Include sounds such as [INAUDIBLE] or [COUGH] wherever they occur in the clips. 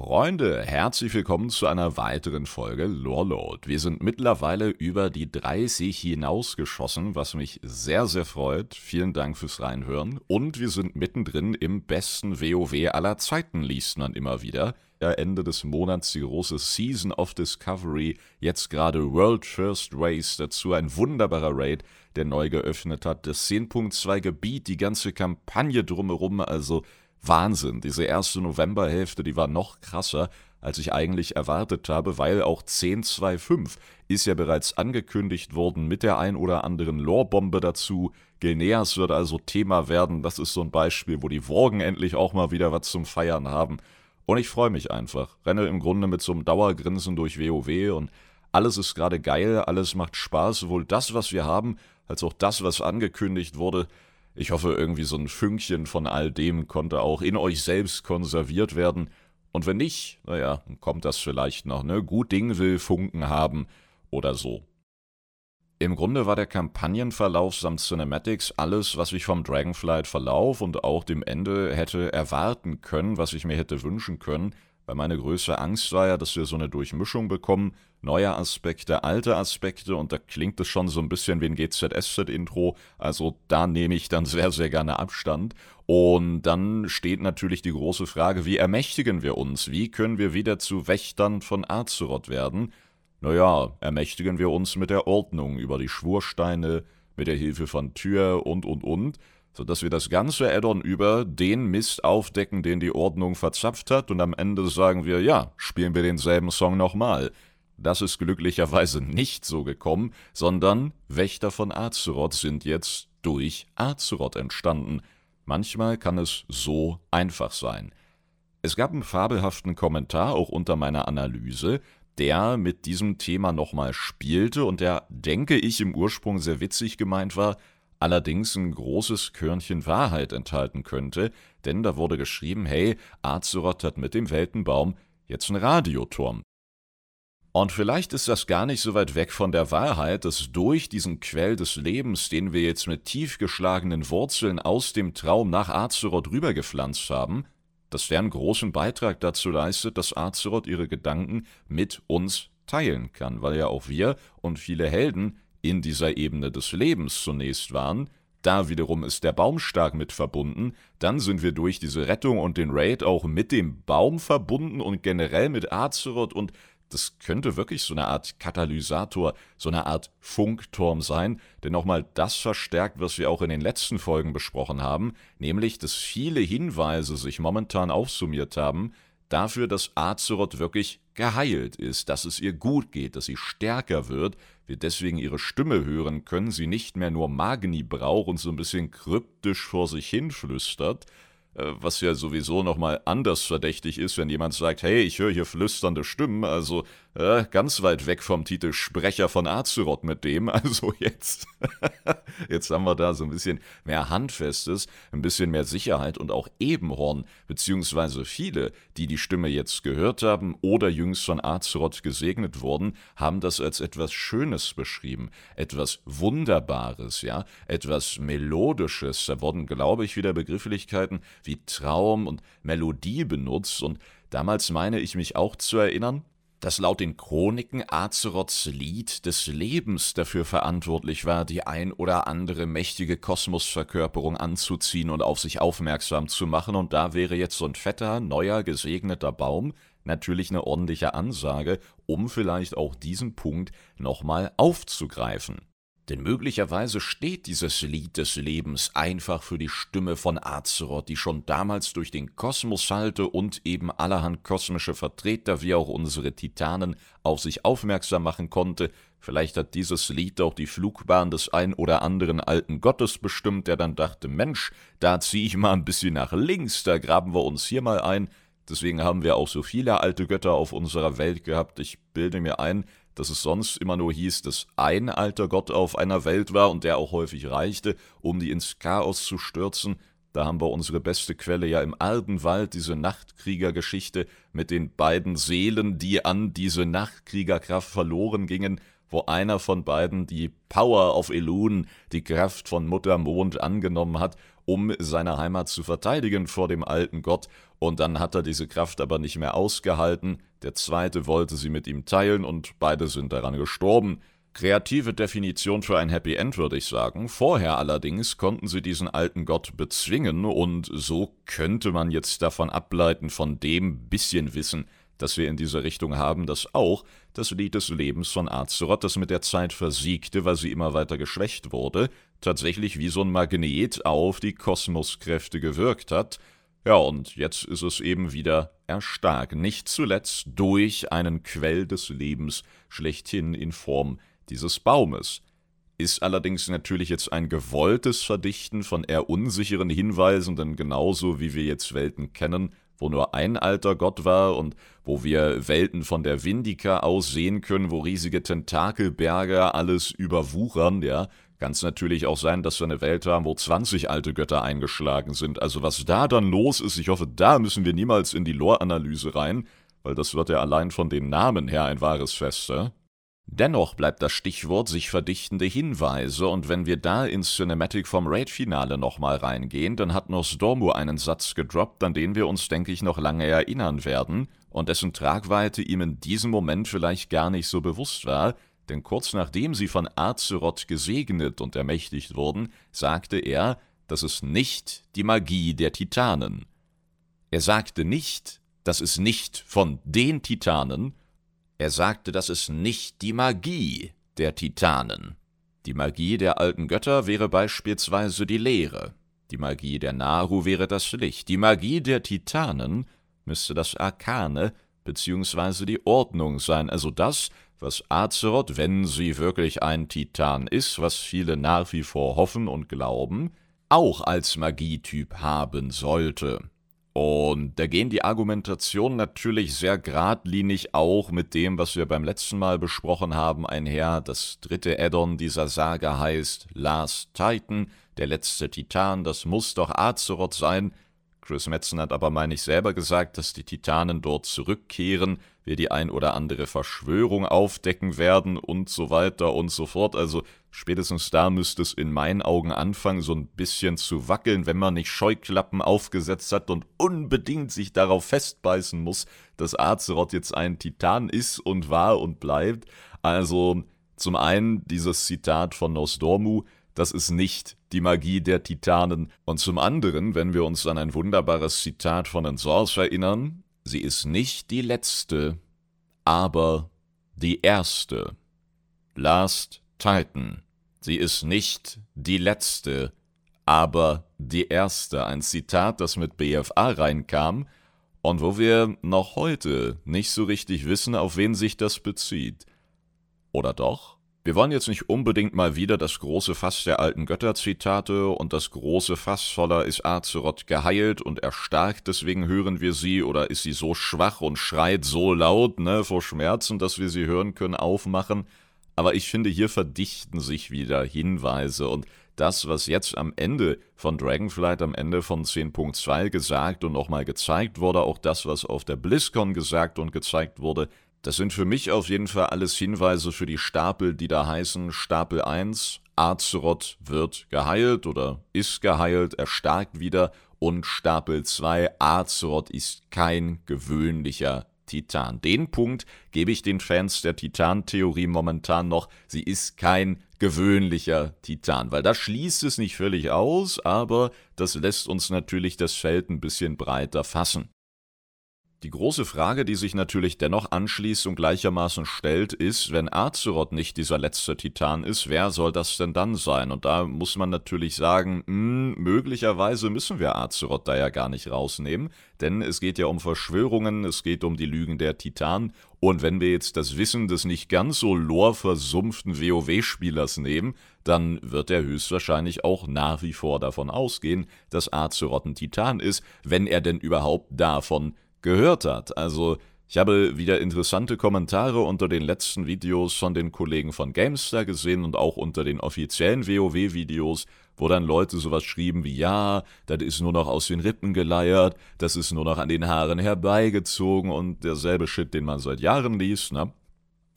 Freunde, herzlich willkommen zu einer weiteren Folge Lorelord. Wir sind mittlerweile über die 30 hinausgeschossen, was mich sehr, sehr freut. Vielen Dank fürs Reinhören. Und wir sind mittendrin im besten WoW aller Zeiten, liest man immer wieder. Ende des Monats die große Season of Discovery, jetzt gerade World First Race, dazu ein wunderbarer Raid, der neu geöffnet hat. Das 10.2 Gebiet, die ganze Kampagne drumherum, also Wahnsinn. Diese erste Novemberhälfte, die war noch krasser, als ich eigentlich erwartet habe, weil auch 10.2.5 ist ja bereits angekündigt worden mit der ein oder anderen Lorebombe dazu. Gilneas wird also Thema werden. Das ist so ein Beispiel, wo die Worgen endlich auch mal wieder was zum Feiern haben. Und ich freue mich einfach. Renne im Grunde mit so einem Dauergrinsen durch WoW und alles ist gerade geil, alles macht Spaß, sowohl das, was wir haben, als auch das, was angekündigt wurde. Ich hoffe, irgendwie so ein Fünkchen von all dem konnte auch in euch selbst konserviert werden. Und wenn nicht, naja, kommt das vielleicht noch, ne? Gut Ding will Funken haben oder so. Im Grunde war der Kampagnenverlauf samt Cinematics alles, was ich vom Dragonflight-Verlauf und auch dem Ende hätte erwarten können, was ich mir hätte wünschen können, weil meine größte Angst war ja, dass wir so eine Durchmischung bekommen, neue Aspekte, alte Aspekte und da klingt es schon so ein bisschen wie ein GZSZ-Intro, also da nehme ich dann [LAUGHS] sehr, sehr gerne Abstand. Und dann steht natürlich die große Frage, wie ermächtigen wir uns? Wie können wir wieder zu Wächtern von Azeroth werden? Naja, ermächtigen wir uns mit der Ordnung über die Schwursteine, mit der Hilfe von Tür und und und, sodass wir das ganze Addon über den Mist aufdecken, den die Ordnung verzapft hat, und am Ende sagen wir, ja, spielen wir denselben Song nochmal. Das ist glücklicherweise [LAUGHS] nicht so gekommen, sondern Wächter von Azeroth sind jetzt durch Azeroth entstanden. Manchmal kann es so einfach sein. Es gab einen fabelhaften Kommentar auch unter meiner Analyse, der mit diesem Thema nochmal spielte und der, denke ich, im Ursprung sehr witzig gemeint war, allerdings ein großes Körnchen Wahrheit enthalten könnte, denn da wurde geschrieben, hey, Azeroth hat mit dem Weltenbaum jetzt einen Radioturm. Und vielleicht ist das gar nicht so weit weg von der Wahrheit, dass durch diesen Quell des Lebens, den wir jetzt mit tief geschlagenen Wurzeln aus dem Traum nach Azeroth rübergepflanzt haben, dass der einen großen Beitrag dazu leistet, dass Azeroth ihre Gedanken mit uns teilen kann, weil ja auch wir und viele Helden in dieser Ebene des Lebens zunächst waren, da wiederum ist der Baum stark mit verbunden, dann sind wir durch diese Rettung und den Raid auch mit dem Baum verbunden und generell mit Azeroth und das könnte wirklich so eine Art Katalysator, so eine Art Funkturm sein, der nochmal das verstärkt, was wir auch in den letzten Folgen besprochen haben, nämlich, dass viele Hinweise sich momentan aufsummiert haben, dafür, dass Azeroth wirklich geheilt ist, dass es ihr gut geht, dass sie stärker wird, wir deswegen ihre Stimme hören können, sie nicht mehr nur Magni braucht und so ein bisschen kryptisch vor sich hin flüstert, äh, was ja sowieso nochmal anders verdächtig ist, wenn jemand sagt, hey, ich höre hier flüsternde Stimmen, also äh, ganz weit weg vom Titel Sprecher von Azeroth mit dem, [LAUGHS] also jetzt, [LAUGHS] jetzt haben wir da so ein bisschen mehr Handfestes, ein bisschen mehr Sicherheit und auch Ebenhorn, beziehungsweise viele, die die Stimme jetzt gehört haben oder jüngst von Azeroth gesegnet wurden, haben das als etwas Schönes beschrieben, etwas Wunderbares, ja, etwas Melodisches, da wurden, glaube ich, wieder Begrifflichkeiten wie Traum und Melodie benutzt. Und damals meine ich mich auch zu erinnern, dass laut den Chroniken Azeroths Lied des Lebens dafür verantwortlich war, die ein oder andere mächtige Kosmosverkörperung anzuziehen und auf sich aufmerksam zu machen, und da wäre jetzt so ein fetter, neuer, gesegneter Baum natürlich eine ordentliche Ansage, um vielleicht auch diesen Punkt nochmal aufzugreifen. Denn möglicherweise steht dieses Lied des Lebens einfach für die Stimme von Azeroth, die schon damals durch den Kosmos hallte und eben allerhand kosmische Vertreter wie auch unsere Titanen auf sich aufmerksam machen konnte. Vielleicht hat dieses Lied auch die Flugbahn des ein oder anderen alten Gottes bestimmt, der dann dachte, Mensch, da zieh ich mal ein bisschen nach links, da graben wir uns hier mal ein. Deswegen haben wir auch so viele alte Götter auf unserer Welt gehabt. Ich bilde mir ein, dass es sonst immer nur hieß, dass ein alter Gott auf einer Welt war und der auch häufig reichte, um die ins Chaos zu stürzen. Da haben wir unsere beste Quelle ja im Ardenwald, diese Nachtkriegergeschichte mit den beiden Seelen, die an diese Nachtkriegerkraft verloren gingen, wo einer von beiden die Power of Elun, die Kraft von Mutter Mond angenommen hat um seine Heimat zu verteidigen vor dem alten Gott, und dann hat er diese Kraft aber nicht mehr ausgehalten, der zweite wollte sie mit ihm teilen und beide sind daran gestorben. Kreative Definition für ein Happy End, würde ich sagen. Vorher allerdings konnten sie diesen alten Gott bezwingen und so könnte man jetzt davon ableiten, von dem bisschen Wissen, das wir in dieser Richtung haben, dass auch das Lied des Lebens von Azeroth, das mit der Zeit versiegte, weil sie immer weiter geschwächt wurde, tatsächlich wie so ein Magnet auf die Kosmoskräfte gewirkt hat. Ja, und jetzt ist es eben wieder erstarkt, nicht zuletzt durch einen Quell des Lebens schlechthin in Form dieses Baumes. Ist allerdings natürlich jetzt ein gewolltes Verdichten von eher unsicheren Hinweisen, denn genauso wie wir jetzt Welten kennen, wo nur ein alter Gott war und wo wir Welten von der Vindika aus sehen können, wo riesige Tentakelberge alles überwuchern, ja, es natürlich auch sein, dass wir eine Welt haben, wo 20 alte Götter eingeschlagen sind. Also was da dann los ist, ich hoffe, da müssen wir niemals in die Lore-Analyse rein, weil das wird ja allein von den Namen her ein wahres Fest? Dennoch bleibt das Stichwort sich verdichtende Hinweise, und wenn wir da ins Cinematic vom Raid-Finale nochmal reingehen, dann hat Nosdormu einen Satz gedroppt, an den wir uns, denke ich, noch lange erinnern werden, und dessen Tragweite ihm in diesem Moment vielleicht gar nicht so bewusst war, denn kurz nachdem sie von Azeroth gesegnet und ermächtigt wurden, sagte er, das ist nicht die Magie der Titanen. Er sagte nicht, das ist nicht von den Titanen, er sagte, das ist nicht die Magie der Titanen. Die Magie der alten Götter wäre beispielsweise die Leere, die Magie der Naru wäre das Licht, die Magie der Titanen müsste das Arkane bzw. die Ordnung sein, also das, was Azeroth, wenn sie wirklich ein Titan ist, was viele nach wie vor hoffen und glauben, auch als Magietyp haben sollte. Und da gehen die Argumentationen natürlich sehr geradlinig auch mit dem, was wir beim letzten Mal besprochen haben, einher. Das dritte Addon dieser Saga heißt Last Titan, der letzte Titan, das muss doch Azeroth sein. Chris Metzen hat aber, meine ich, selber gesagt, dass die Titanen dort zurückkehren, wir die ein oder andere Verschwörung aufdecken werden und so weiter und so fort. Also spätestens da müsste es in meinen Augen anfangen, so ein bisschen zu wackeln, wenn man nicht Scheuklappen aufgesetzt hat und unbedingt sich darauf festbeißen muss, dass Azeroth jetzt ein Titan ist und war und bleibt. Also zum einen dieses Zitat von Nosdormu, das ist nicht die Magie der Titanen. Und zum anderen, wenn wir uns an ein wunderbares Zitat von Ensors erinnern, sie ist nicht die letzte, aber die erste. Last Titan. Sie ist nicht die letzte, aber die erste. Ein Zitat, das mit BFA reinkam und wo wir noch heute nicht so richtig wissen, auf wen sich das bezieht. Oder doch? Wir wollen jetzt nicht unbedingt mal wieder das große Fass der alten Götterzitate und das große Fass voller ist Azeroth geheilt und erstarkt, deswegen hören wir sie, oder ist sie so schwach und schreit so laut, ne, vor Schmerzen, dass wir sie hören können, aufmachen. Aber ich finde, hier verdichten sich wieder Hinweise und das, was jetzt am Ende von Dragonflight, am Ende von 10.2 gesagt und nochmal gezeigt wurde, auch das, was auf der BlizzCon gesagt und gezeigt wurde, das sind für mich auf jeden Fall alles Hinweise für die Stapel, die da heißen Stapel 1, Azeroth wird geheilt oder ist geheilt, erstarkt wieder und Stapel 2, Azeroth ist kein gewöhnlicher Titan. Den Punkt gebe ich den Fans der Titan-Theorie momentan noch, sie ist kein gewöhnlicher Titan, weil das schließt es nicht völlig aus, aber das lässt uns natürlich das Feld ein bisschen breiter fassen. Die große Frage, die sich natürlich dennoch anschließt und gleichermaßen stellt, ist, wenn Azeroth nicht dieser letzte Titan ist, wer soll das denn dann sein? Und da muss man natürlich sagen, mh, hm, möglicherweise müssen wir Azeroth da ja gar nicht rausnehmen, denn es geht ja um Verschwörungen, es geht um die Lügen der Titanen, und wenn wir jetzt das Wissen des nicht ganz so lore-versumpften WoW-Spielers nehmen, dann wird er höchstwahrscheinlich auch nach wie vor davon ausgehen, dass Azeroth ein Titan ist, wenn er denn überhaupt davon gehört hat. Also ich habe wieder interessante Kommentare unter den letzten Videos von den Kollegen von GameStar gesehen und auch unter den offiziellen WoW-Videos, wo dann Leute sowas schrieben wie, ja, das ist nur noch aus den Rippen geleiert, das ist nur noch an den Haaren herbeigezogen und derselbe Shit, den man seit Jahren liest, ne?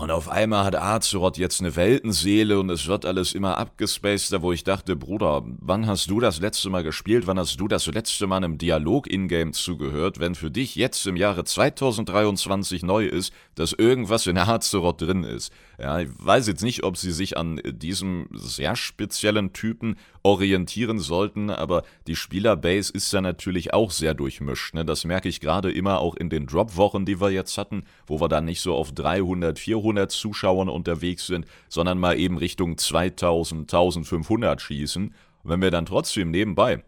Und auf einmal hat Azeroth jetzt eine Weltenseele und es wird alles immer abgespaceder, wo ich dachte, Bruder, wann hast du das letzte Mal gespielt? Wann hast du das letzte Mal einem Dialog in-game zugehört? Wenn für dich jetzt im Jahre 2023 neu ist, dass irgendwas in Azeroth drin ist. Ja, ich weiß jetzt nicht, ob sie sich an diesem sehr speziellen Typen orientieren sollten, aber die Spielerbase ist ja natürlich auch sehr durchmischt. Ne? Das merke ich gerade immer auch in den Drop-Wochen, die wir jetzt hatten, wo wir dann nicht so auf 300, 400 Zuschauern unterwegs sind, sondern mal eben Richtung 2000, 1500 schießen. Und wenn wir dann trotzdem nebenbei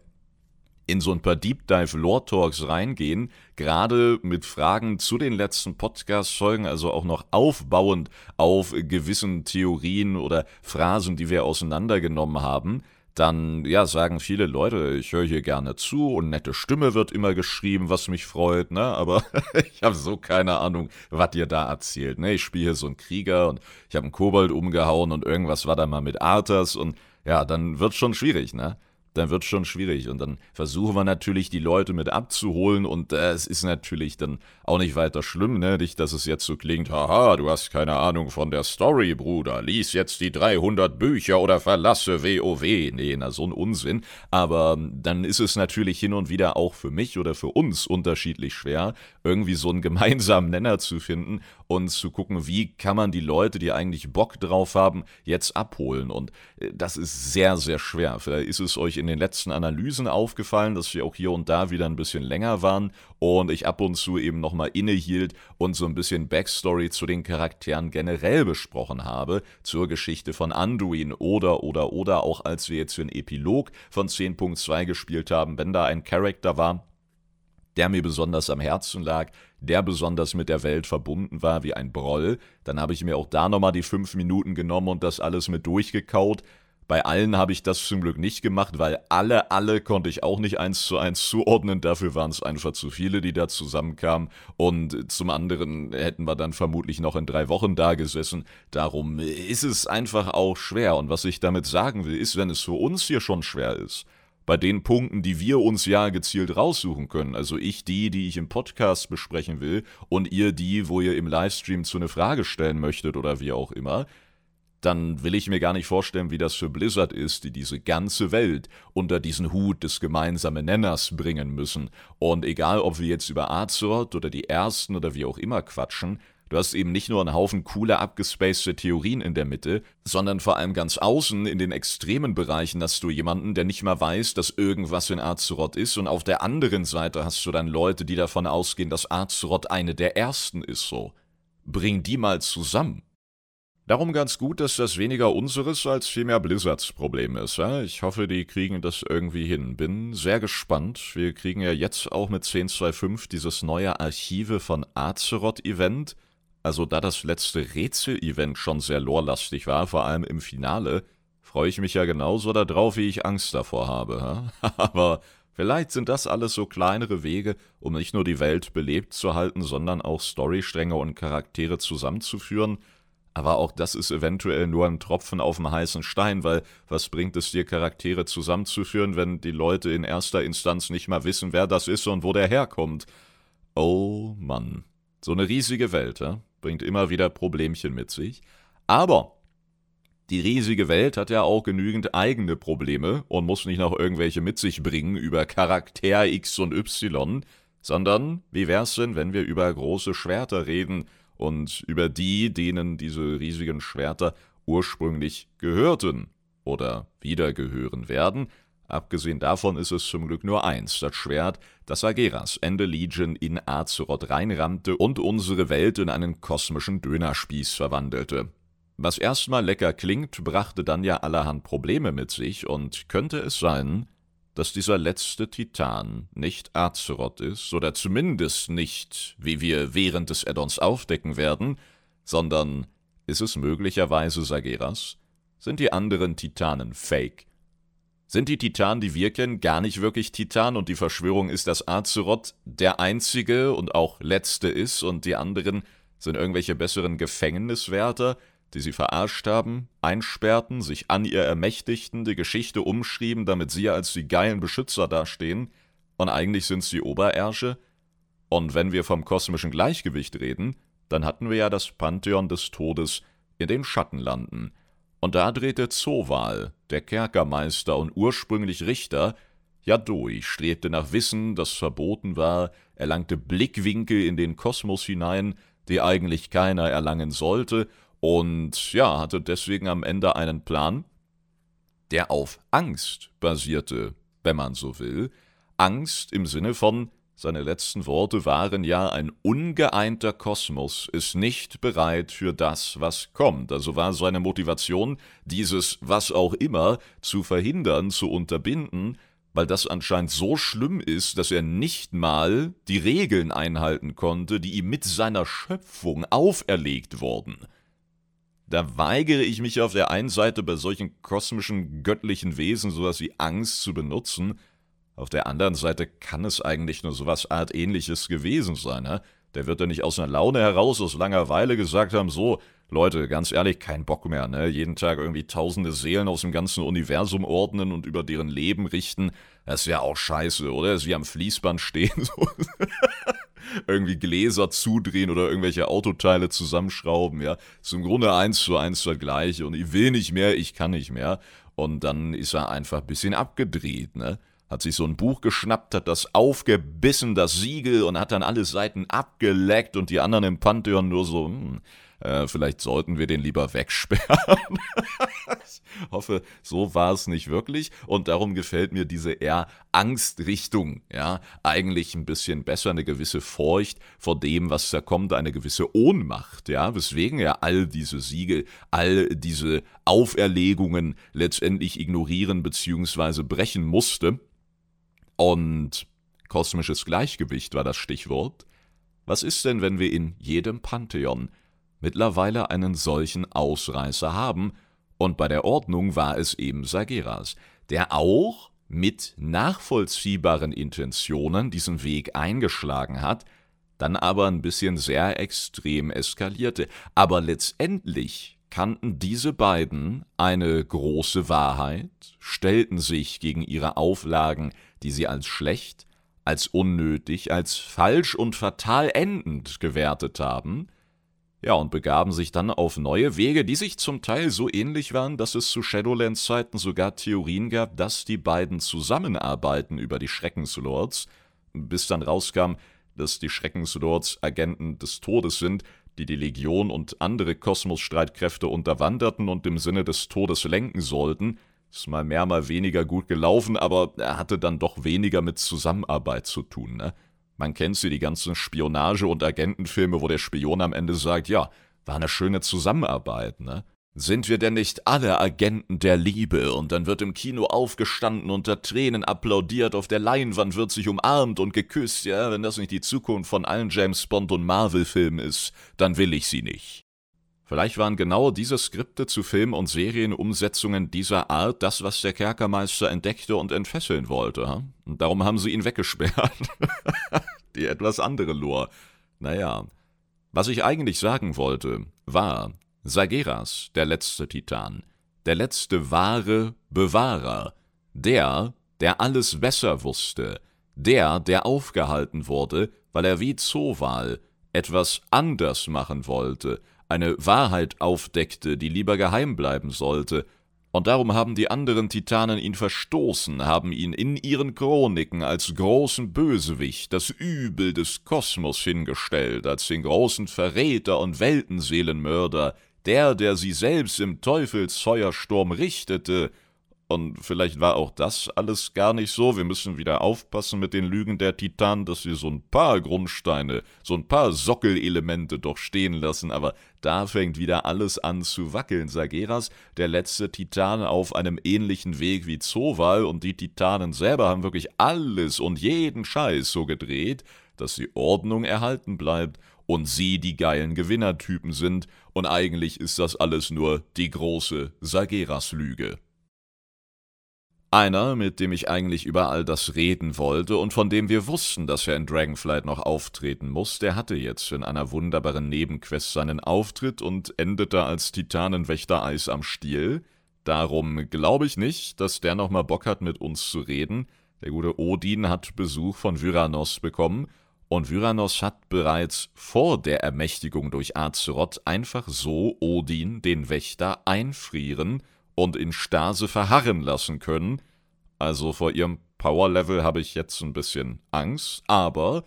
in so ein paar Deep Dive Lore Talks reingehen, gerade mit Fragen zu den letzten Podcast-Folgen, also auch noch aufbauend auf gewissen Theorien oder Phrasen, die wir auseinandergenommen haben, dann ja, sagen viele Leute, ich höre hier gerne zu und nette Stimme wird immer geschrieben, was mich freut, ne? Aber [LAUGHS] ich habe so keine Ahnung, was ihr da erzählt, ne? Ich spiele hier so einen Krieger und ich habe einen Kobold umgehauen und irgendwas war da mal mit Arthas und ja, dann wird schon schwierig, ne? Dann wird es schon schwierig. Und dann versuchen wir natürlich, die Leute mit abzuholen. Und äh, es ist natürlich dann auch nicht weiter schlimm, ne? Nicht, dass es jetzt so klingt, haha, du hast keine Ahnung von der Story, Bruder. Lies jetzt die 300 Bücher oder verlasse WoW. Nee, na, so ein Unsinn. Aber dann ist es natürlich hin und wieder auch für mich oder für uns unterschiedlich schwer, irgendwie so einen gemeinsamen Nenner zu finden und zu gucken, wie kann man die Leute, die eigentlich Bock drauf haben, jetzt abholen. Und äh, das ist sehr, sehr schwer. Vielleicht ist es euch in den letzten Analysen aufgefallen, dass wir auch hier und da wieder ein bisschen länger waren und ich ab und zu eben nochmal innehielt und so ein bisschen Backstory zu den Charakteren generell besprochen habe, zur Geschichte von Anduin oder, oder, oder auch als wir jetzt für den Epilog von 10.2 gespielt haben, wenn da ein Charakter war, der mir besonders am Herzen lag, der besonders mit der Welt verbunden war wie ein Broll. Dann habe ich mir auch da nochmal die fünf Minuten genommen und das alles mit durchgekaut. Bei allen habe ich das zum Glück nicht gemacht, weil alle, alle konnte ich auch nicht eins zu eins zuordnen. Dafür waren es einfach zu viele, die da zusammenkamen. Und zum anderen hätten wir dann vermutlich noch in drei Wochen da gesessen. Darum ist es einfach auch schwer. Und was ich damit sagen will, ist, wenn es für uns hier schon schwer ist, bei den Punkten, die wir uns ja gezielt raussuchen können. Also ich die, die ich im Podcast besprechen will und ihr die, wo ihr im Livestream zu eine Frage stellen möchtet oder wie auch immer, dann will ich mir gar nicht vorstellen, wie das für Blizzard ist, die diese ganze Welt unter diesen Hut des gemeinsamen Nenners bringen müssen. Und egal, ob wir jetzt über Azeroth oder die Ersten oder wie auch immer quatschen, Du hast eben nicht nur einen Haufen cooler abgespacede Theorien in der Mitte, sondern vor allem ganz außen in den extremen Bereichen hast du jemanden, der nicht mal weiß, dass irgendwas in Azeroth ist und auf der anderen Seite hast du dann Leute, die davon ausgehen, dass Azeroth eine der ersten ist so. Bring die mal zusammen. Darum ganz gut, dass das weniger unseres als vielmehr Blizzards Problem ist. Ja? Ich hoffe, die kriegen das irgendwie hin. Bin sehr gespannt. Wir kriegen ja jetzt auch mit 10.2.5 dieses neue Archive von Azeroth-Event. Also da das letzte Rätsel-Event schon sehr lorlastig war, vor allem im Finale, freue ich mich ja genauso darauf, wie ich Angst davor habe. [LAUGHS] Aber vielleicht sind das alles so kleinere Wege, um nicht nur die Welt belebt zu halten, sondern auch Storystränge und Charaktere zusammenzuführen. Aber auch das ist eventuell nur ein Tropfen auf dem heißen Stein, weil was bringt es dir, Charaktere zusammenzuführen, wenn die Leute in erster Instanz nicht mal wissen, wer das ist und wo der herkommt? Oh Mann. So eine riesige Welt, ja? Bringt immer wieder Problemchen mit sich. Aber die riesige Welt hat ja auch genügend eigene Probleme und muss nicht noch irgendwelche mit sich bringen über Charakter X und Y, sondern wie wär's denn, wenn wir über große Schwerter reden und über die, denen diese riesigen Schwerter ursprünglich gehörten oder wieder gehören werden, Abgesehen davon ist es zum Glück nur eins, das Schwert, das Ageras Ende Legion in Azeroth reinrammte und unsere Welt in einen kosmischen Dönerspieß verwandelte. Was erstmal lecker klingt, brachte dann ja allerhand Probleme mit sich, und könnte es sein, dass dieser letzte Titan nicht Azeroth ist, oder zumindest nicht, wie wir während des Addons aufdecken werden, sondern ist es möglicherweise Sageras? Sind die anderen Titanen fake? Sind die Titanen, die wir kennen, gar nicht wirklich Titan und die Verschwörung ist, dass Azeroth der einzige und auch letzte ist und die anderen sind irgendwelche besseren Gefängniswärter, die sie verarscht haben, einsperrten, sich an ihr ermächtigten, die Geschichte umschrieben, damit sie als die geilen Beschützer dastehen, und eigentlich sind sie Oberärsche? Und wenn wir vom kosmischen Gleichgewicht reden, dann hatten wir ja das Pantheon des Todes in den Schattenlanden. Und da drehte Zoval, der Kerkermeister und ursprünglich Richter, ja durch, strebte nach Wissen, das verboten war, erlangte Blickwinkel in den Kosmos hinein, die eigentlich keiner erlangen sollte, und ja, hatte deswegen am Ende einen Plan, der auf Angst basierte, wenn man so will. Angst im Sinne von, seine letzten Worte waren ja, ein ungeeinter Kosmos ist nicht bereit für das, was kommt. Also war seine Motivation, dieses was auch immer zu verhindern, zu unterbinden, weil das anscheinend so schlimm ist, dass er nicht mal die Regeln einhalten konnte, die ihm mit seiner Schöpfung auferlegt wurden. Da weigere ich mich auf der einen Seite bei solchen kosmischen, göttlichen Wesen sowas wie Angst zu benutzen, auf der anderen Seite kann es eigentlich nur sowas Art ähnliches gewesen sein. Ne? Der wird ja nicht aus einer Laune heraus, aus Langeweile gesagt haben, so, Leute, ganz ehrlich, kein Bock mehr, ne? Jeden Tag irgendwie tausende Seelen aus dem ganzen Universum ordnen und über deren Leben richten. Das ist ja auch scheiße, oder? Wie am Fließband stehen, [LAUGHS] so. irgendwie Gläser zudrehen oder irgendwelche Autoteile zusammenschrauben, ja. Ist im Grunde eins zu eins das gleiche und ich will nicht mehr, ich kann nicht mehr. Und dann ist er einfach ein bisschen abgedreht, ne? Hat sich so ein Buch geschnappt, hat das aufgebissen, das Siegel, und hat dann alle Seiten abgeleckt und die anderen im Pantheon nur so, hm, äh, vielleicht sollten wir den lieber wegsperren. [LAUGHS] ich hoffe, so war es nicht wirklich. Und darum gefällt mir diese eher Angstrichtung, ja, eigentlich ein bisschen besser, eine gewisse Furcht vor dem, was da kommt, eine gewisse Ohnmacht, ja, weswegen er all diese Siegel, all diese Auferlegungen letztendlich ignorieren bzw. brechen musste. Und kosmisches Gleichgewicht war das Stichwort. Was ist denn, wenn wir in jedem Pantheon mittlerweile einen solchen Ausreißer haben, und bei der Ordnung war es eben Sageras, der auch mit nachvollziehbaren Intentionen diesen Weg eingeschlagen hat, dann aber ein bisschen sehr extrem eskalierte. Aber letztendlich kannten diese beiden eine große Wahrheit, stellten sich gegen ihre Auflagen, die sie als schlecht, als unnötig, als falsch und fatal endend gewertet haben, ja, und begaben sich dann auf neue Wege, die sich zum Teil so ähnlich waren, dass es zu Shadowlands Zeiten sogar Theorien gab, dass die beiden zusammenarbeiten über die Schreckenslords, bis dann rauskam, dass die Schreckenslords Agenten des Todes sind, die die Legion und andere Kosmos-Streitkräfte unterwanderten und im Sinne des Todes lenken sollten. Ist mal mehr, mal weniger gut gelaufen, aber er hatte dann doch weniger mit Zusammenarbeit zu tun, ne? Man kennt sie, die ganzen Spionage- und Agentenfilme, wo der Spion am Ende sagt, ja, war eine schöne Zusammenarbeit, ne? Sind wir denn nicht alle Agenten der Liebe? Und dann wird im Kino aufgestanden, unter Tränen applaudiert, auf der Leinwand wird sich umarmt und geküsst, ja? Wenn das nicht die Zukunft von allen James Bond und Marvel-Filmen ist, dann will ich sie nicht. Vielleicht waren genau diese Skripte zu Film- und Serienumsetzungen dieser Art das, was der Kerkermeister entdeckte und entfesseln wollte. Und darum haben sie ihn weggesperrt. [LAUGHS] Die etwas andere Lore. Naja. Was ich eigentlich sagen wollte, war, Sageras, der letzte Titan, der letzte wahre Bewahrer, der, der alles besser wusste, der, der aufgehalten wurde, weil er wie Zoval etwas anders machen wollte, eine Wahrheit aufdeckte, die lieber geheim bleiben sollte, und darum haben die anderen Titanen ihn verstoßen, haben ihn in ihren Chroniken als großen Bösewicht, das Übel des Kosmos hingestellt, als den großen Verräter und Weltenseelenmörder, der, der sie selbst im Teufelsfeuersturm richtete, und vielleicht war auch das alles gar nicht so. Wir müssen wieder aufpassen mit den Lügen der Titanen, dass wir so ein paar Grundsteine, so ein paar Sockelelemente doch stehen lassen. Aber da fängt wieder alles an zu wackeln. Sageras, der letzte Titan auf einem ähnlichen Weg wie Zoval und die Titanen selber haben wirklich alles und jeden Scheiß so gedreht, dass die Ordnung erhalten bleibt und sie die geilen Gewinnertypen sind. Und eigentlich ist das alles nur die große Sageras-Lüge. Einer, mit dem ich eigentlich über all das reden wollte und von dem wir wussten, dass er in Dragonflight noch auftreten muss, der hatte jetzt in einer wunderbaren Nebenquest seinen Auftritt und endete als Titanenwächter Eis am Stiel. Darum glaube ich nicht, dass der nochmal Bock hat, mit uns zu reden. Der gute Odin hat Besuch von Vyranos bekommen und Vyranos hat bereits vor der Ermächtigung durch Azeroth einfach so Odin, den Wächter, einfrieren und in Stase verharren lassen können. Also vor ihrem Power-Level habe ich jetzt ein bisschen Angst, aber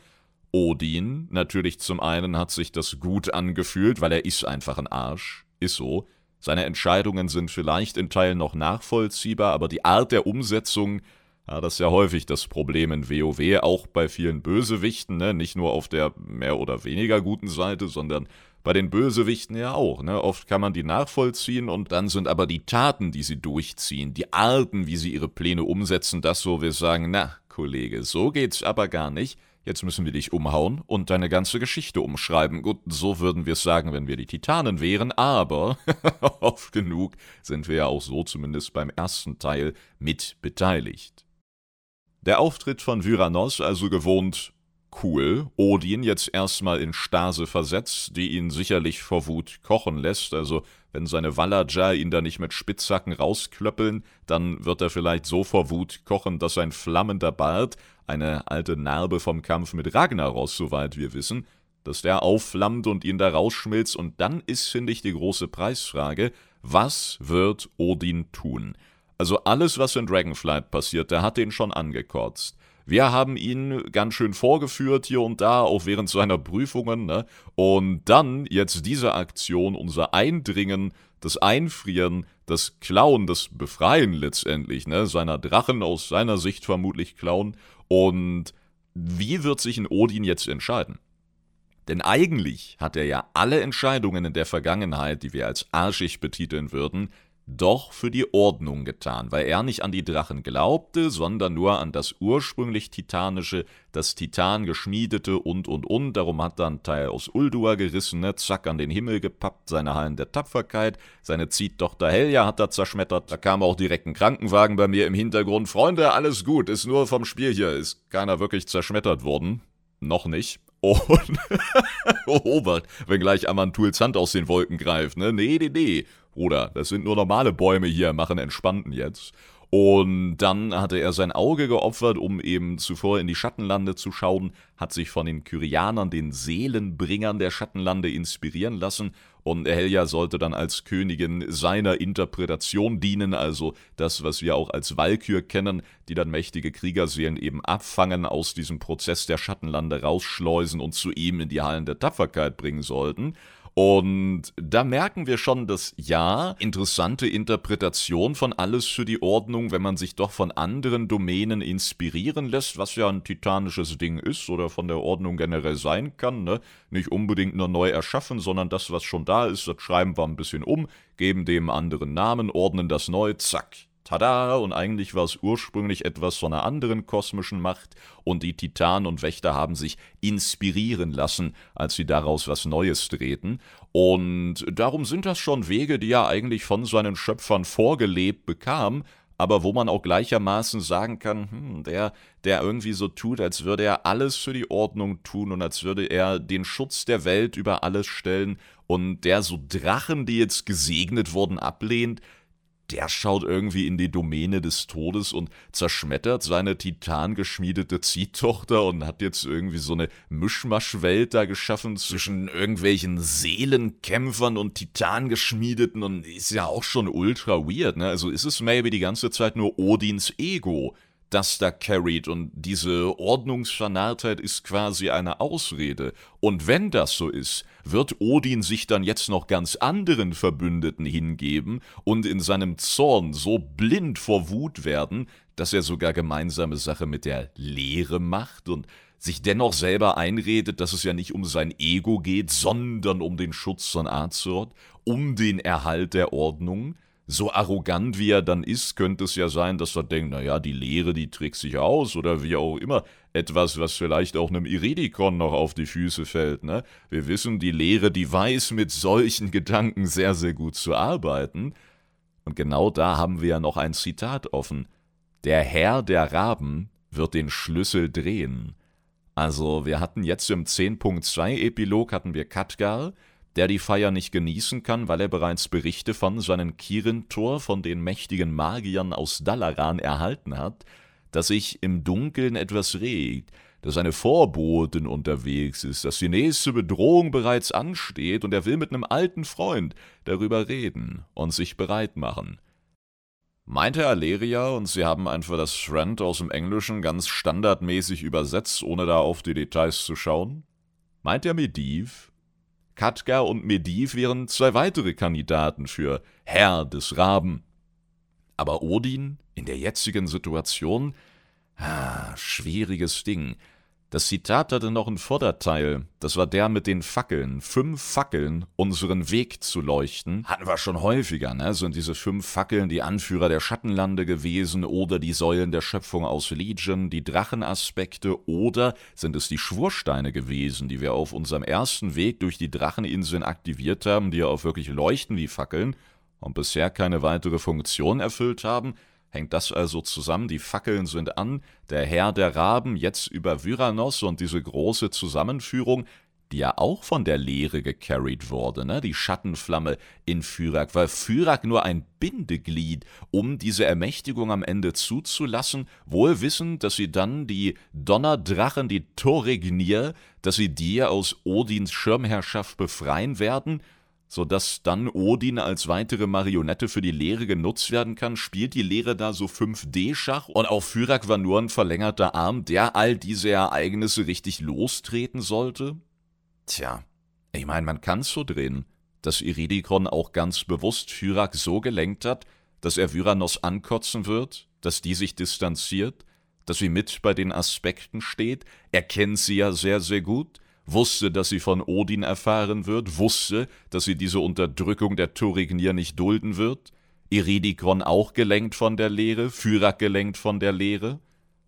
Odin, natürlich zum einen hat sich das gut angefühlt, weil er ist einfach ein Arsch, ist so. Seine Entscheidungen sind vielleicht in Teilen noch nachvollziehbar, aber die Art der Umsetzung, ja, das ist ja häufig das Problem in WoW, auch bei vielen Bösewichten, ne? nicht nur auf der mehr oder weniger guten Seite, sondern bei den Bösewichten ja auch. Ne? Oft kann man die nachvollziehen und dann sind aber die Taten, die sie durchziehen, die Arten, wie sie ihre Pläne umsetzen, das so wir sagen, na, Kollege, so geht's aber gar nicht. Jetzt müssen wir dich umhauen und deine ganze Geschichte umschreiben. Gut, so würden wir es sagen, wenn wir die Titanen wären, aber [LAUGHS] oft genug sind wir ja auch so zumindest beim ersten Teil mit beteiligt. Der Auftritt von Vyranos also gewohnt cool. Odin jetzt erstmal in Stase versetzt, die ihn sicherlich vor Wut kochen lässt. Also, wenn seine Wallager ihn da nicht mit Spitzhacken rausklöppeln, dann wird er vielleicht so vor Wut kochen, dass sein flammender Bart, eine alte Narbe vom Kampf mit Ragnaros, soweit wir wissen, dass der aufflammt und ihn da rausschmilzt. Und dann ist, finde ich, die große Preisfrage: Was wird Odin tun? Also, alles, was in Dragonflight passiert, der hat den schon angekotzt. Wir haben ihn ganz schön vorgeführt hier und da, auch während seiner Prüfungen. Ne? Und dann jetzt diese Aktion, unser Eindringen, das Einfrieren, das Klauen, das Befreien letztendlich, ne? seiner Drachen aus seiner Sicht vermutlich klauen. Und wie wird sich ein Odin jetzt entscheiden? Denn eigentlich hat er ja alle Entscheidungen in der Vergangenheit, die wir als arschig betiteln würden, doch für die Ordnung getan, weil er nicht an die Drachen glaubte, sondern nur an das ursprünglich Titanische, das Titan geschmiedete und und und. Darum hat er einen Teil aus Ulduar gerissen, ne? zack an den Himmel gepappt, seine Hallen der Tapferkeit, seine Ziehtochter Helja hat er zerschmettert. Da kam auch direkt ein Krankenwagen bei mir im Hintergrund. Freunde, alles gut, ist nur vom Spiel hier, ist keiner wirklich zerschmettert worden. Noch nicht. [LAUGHS] Und Obert, wenn gleich Amantuls Hand aus den Wolken greift, ne? Nee, nee, nee. Oder das sind nur normale Bäume hier, machen entspannten jetzt. Und dann hatte er sein Auge geopfert, um eben zuvor in die Schattenlande zu schauen, hat sich von den Kyrianern, den Seelenbringern der Schattenlande, inspirieren lassen. Und Helja sollte dann als Königin seiner Interpretation dienen, also das, was wir auch als Walkür kennen, die dann mächtige Kriegerseelen eben abfangen, aus diesem Prozess der Schattenlande rausschleusen und zu ihm in die Hallen der Tapferkeit bringen sollten. Und da merken wir schon, dass ja, interessante Interpretation von alles für die Ordnung, wenn man sich doch von anderen Domänen inspirieren lässt, was ja ein titanisches Ding ist oder von der Ordnung generell sein kann, ne? Nicht unbedingt nur neu erschaffen, sondern das, was schon da ist, das schreiben wir ein bisschen um, geben dem anderen Namen, ordnen das neu, zack, Tada! Und eigentlich war es ursprünglich etwas von einer anderen kosmischen Macht und die Titanen und Wächter haben sich inspirieren lassen, als sie daraus was Neues drehten. Und darum sind das schon Wege, die er eigentlich von seinen Schöpfern vorgelebt bekam, aber wo man auch gleichermaßen sagen kann, hm, der, der irgendwie so tut, als würde er alles für die Ordnung tun und als würde er den Schutz der Welt über alles stellen und der so Drachen, die jetzt gesegnet wurden, ablehnt, der schaut irgendwie in die Domäne des Todes und zerschmettert seine titangeschmiedete Ziehtochter und hat jetzt irgendwie so eine Mischmaschwelt da geschaffen zwischen irgendwelchen Seelenkämpfern und Titangeschmiedeten und ist ja auch schon ultra weird, ne? Also ist es maybe die ganze Zeit nur Odins Ego, das da carried und diese Ordnungsvernarrtheit ist quasi eine Ausrede. Und wenn das so ist, wird Odin sich dann jetzt noch ganz anderen Verbündeten hingeben und in seinem Zorn so blind vor Wut werden, dass er sogar gemeinsame Sache mit der Lehre macht und sich dennoch selber einredet, dass es ja nicht um sein Ego geht, sondern um den Schutz von Azeroth, um den Erhalt der Ordnung so arrogant wie er dann ist, könnte es ja sein, dass er denkt, naja, die Lehre, die trägt sich aus oder wie auch immer. Etwas, was vielleicht auch einem Iridikon noch auf die Füße fällt, ne? Wir wissen, die Lehre, die weiß mit solchen Gedanken sehr, sehr gut zu arbeiten. Und genau da haben wir ja noch ein Zitat offen. Der Herr der Raben wird den Schlüssel drehen. Also, wir hatten jetzt im 10.2 Epilog hatten wir Katgar, der die Feier nicht genießen kann, weil er bereits Berichte von seinen Kirin-Tor von den mächtigen Magiern aus Dalaran erhalten hat, dass sich im Dunkeln etwas regt, dass eine Vorbotin unterwegs ist, dass die nächste Bedrohung bereits ansteht und er will mit einem alten Freund darüber reden und sich bereit machen. Meinte Aleria und sie haben einfach das Friend aus dem Englischen ganz standardmäßig übersetzt, ohne da auf die Details zu schauen? Meint er Mediv? Katka und Mediv wären zwei weitere Kandidaten für Herr des Raben. Aber Odin in der jetzigen Situation? Ah, schwieriges Ding. Das Zitat hatte noch einen Vorderteil. Das war der mit den Fackeln. Fünf Fackeln, unseren Weg zu leuchten. Hatten wir schon häufiger, ne? Sind diese fünf Fackeln die Anführer der Schattenlande gewesen oder die Säulen der Schöpfung aus Legion, die Drachenaspekte oder sind es die Schwursteine gewesen, die wir auf unserem ersten Weg durch die Dracheninseln aktiviert haben, die ja auch wirklich leuchten wie Fackeln und bisher keine weitere Funktion erfüllt haben? Hängt das also zusammen. Die Fackeln sind an, der Herr der Raben jetzt über Vyranos und diese große Zusammenführung, die ja auch von der Lehre gecarried wurde, ne? die Schattenflamme in Fyrak, war Fyrak nur ein Bindeglied, um diese Ermächtigung am Ende zuzulassen, wohl wissend, dass sie dann die Donnerdrachen, die Toregnir, dass sie die aus Odins Schirmherrschaft befreien werden sodass dann Odin als weitere Marionette für die Lehre genutzt werden kann, spielt die Lehre da so 5D-Schach und auch Fyrak war nur ein verlängerter Arm, der all diese Ereignisse richtig lostreten sollte? Tja, ich meine, man kann's so drehen, dass Iridikon auch ganz bewusst Fyrak so gelenkt hat, dass er Vyranos ankotzen wird, dass die sich distanziert, dass sie mit bei den Aspekten steht, er kennt sie ja sehr, sehr gut, wusste, dass sie von Odin erfahren wird, wusste, dass sie diese Unterdrückung der Turignier nicht dulden wird, Iridikon auch gelenkt von der Lehre, Fyrak gelenkt von der Lehre,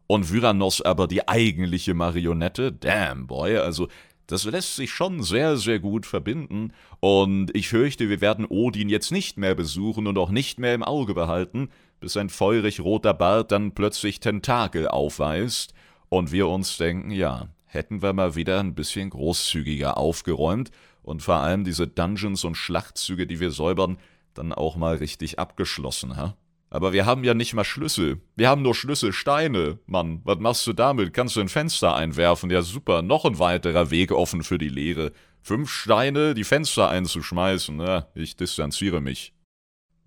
und Vyranos aber die eigentliche Marionette, damn boy, also das lässt sich schon sehr, sehr gut verbinden, und ich fürchte, wir werden Odin jetzt nicht mehr besuchen und auch nicht mehr im Auge behalten, bis ein feurig roter Bart dann plötzlich Tentakel aufweist, und wir uns denken, ja, hätten wir mal wieder ein bisschen großzügiger aufgeräumt und vor allem diese Dungeons und Schlachtzüge, die wir säubern, dann auch mal richtig abgeschlossen, ha? Aber wir haben ja nicht mal Schlüssel. Wir haben nur Schlüsselsteine. Mann, was machst du damit? Kannst du ein Fenster einwerfen? Ja, super. Noch ein weiterer Weg offen für die Lehre. Fünf Steine, die Fenster einzuschmeißen. Ja, ich distanziere mich.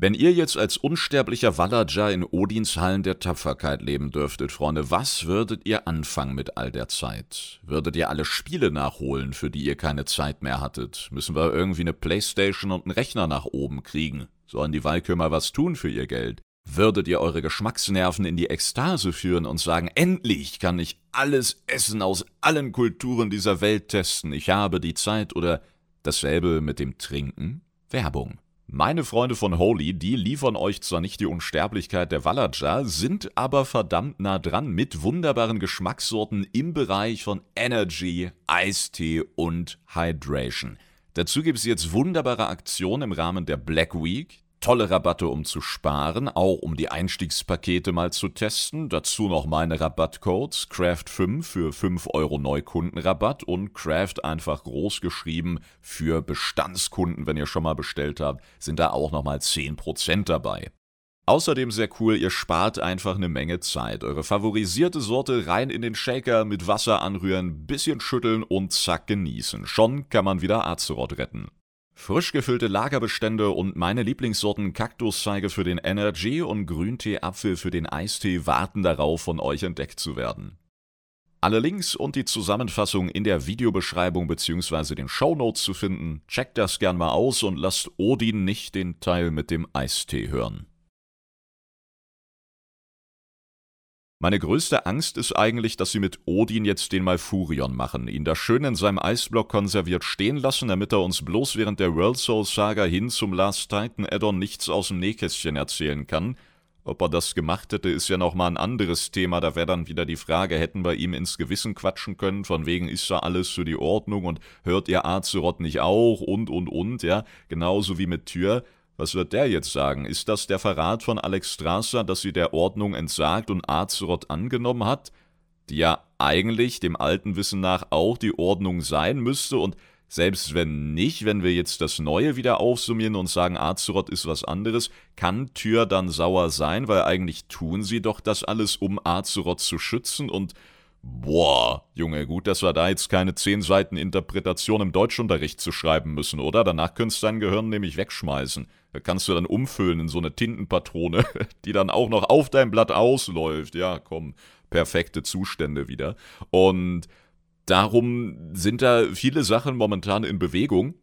Wenn ihr jetzt als unsterblicher Vallager in Odins Hallen der Tapferkeit leben dürftet, Freunde, was würdet ihr anfangen mit all der Zeit? Würdet ihr alle Spiele nachholen, für die ihr keine Zeit mehr hattet? Müssen wir irgendwie eine Playstation und einen Rechner nach oben kriegen? Sollen die Walkümer was tun für ihr Geld? Würdet ihr eure Geschmacksnerven in die Ekstase führen und sagen, endlich kann ich alles Essen aus allen Kulturen dieser Welt testen, ich habe die Zeit oder dasselbe mit dem Trinken? Werbung. Meine Freunde von Holy, die liefern euch zwar nicht die Unsterblichkeit der Wallager, sind aber verdammt nah dran mit wunderbaren Geschmackssorten im Bereich von Energy, Eistee und Hydration. Dazu gibt es jetzt wunderbare Aktionen im Rahmen der Black Week tolle Rabatte, um zu sparen, auch um die Einstiegspakete mal zu testen. Dazu noch meine Rabattcodes Craft5 für 5 Euro Neukundenrabatt und Craft einfach groß geschrieben für Bestandskunden, wenn ihr schon mal bestellt habt, sind da auch nochmal 10% dabei. Außerdem sehr cool, ihr spart einfach eine Menge Zeit. Eure favorisierte Sorte rein in den Shaker, mit Wasser anrühren, bisschen schütteln und zack genießen. Schon kann man wieder Azeroth retten. Frisch gefüllte Lagerbestände und meine Lieblingssorten Kaktuszeige für den Energy und Grüntee-Apfel für den Eistee warten darauf, von euch entdeckt zu werden. Alle Links und die Zusammenfassung in der Videobeschreibung bzw. den Shownotes zu finden. Checkt das gern mal aus und lasst Odin nicht den Teil mit dem Eistee hören. Meine größte Angst ist eigentlich, dass sie mit Odin jetzt den Malfurion machen, ihn da schön in seinem Eisblock konserviert stehen lassen, damit er uns bloß während der World Soul Saga hin zum Last Titan Addon nichts aus dem Nähkästchen erzählen kann. Ob er das gemacht hätte, ist ja nochmal ein anderes Thema, da wäre dann wieder die Frage, hätten wir ihm ins Gewissen quatschen können, von wegen ist da alles für die Ordnung und hört ihr Azeroth nicht auch und und und, ja, genauso wie mit Tür. Was wird der jetzt sagen? Ist das der Verrat von Alex Strasser, dass sie der Ordnung entsagt und Azeroth angenommen hat, die ja eigentlich dem alten Wissen nach auch die Ordnung sein müsste und selbst wenn nicht, wenn wir jetzt das Neue wieder aufsummieren und sagen, Azeroth ist was anderes, kann Tyr dann sauer sein, weil eigentlich tun sie doch das alles, um Azeroth zu schützen und Boah, Junge, gut, dass wir da jetzt keine 10 Seiten Interpretation im Deutschunterricht zu schreiben müssen, oder? Danach könntest du dein Gehirn nämlich wegschmeißen. Da kannst du dann umfüllen in so eine Tintenpatrone, [LAUGHS] die dann auch noch auf dein Blatt ausläuft. Ja, komm, perfekte Zustände wieder. Und darum sind da viele Sachen momentan in Bewegung,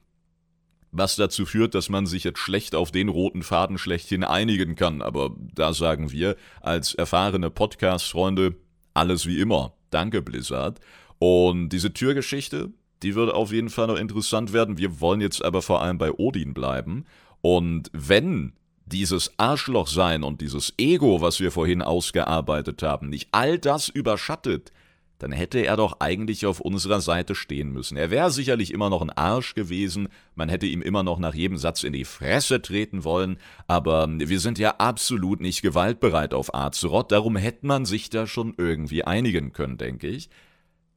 was dazu führt, dass man sich jetzt schlecht auf den roten Faden schlechthin einigen kann. Aber da sagen wir als erfahrene Podcast-Freunde alles wie immer. Danke, Blizzard. Und diese Türgeschichte, die wird auf jeden Fall noch interessant werden. Wir wollen jetzt aber vor allem bei Odin bleiben. Und wenn dieses Arschloch sein und dieses Ego, was wir vorhin ausgearbeitet haben, nicht all das überschattet, dann hätte er doch eigentlich auf unserer Seite stehen müssen. Er wäre sicherlich immer noch ein Arsch gewesen, man hätte ihm immer noch nach jedem Satz in die Fresse treten wollen, aber wir sind ja absolut nicht gewaltbereit auf Azeroth, darum hätte man sich da schon irgendwie einigen können, denke ich.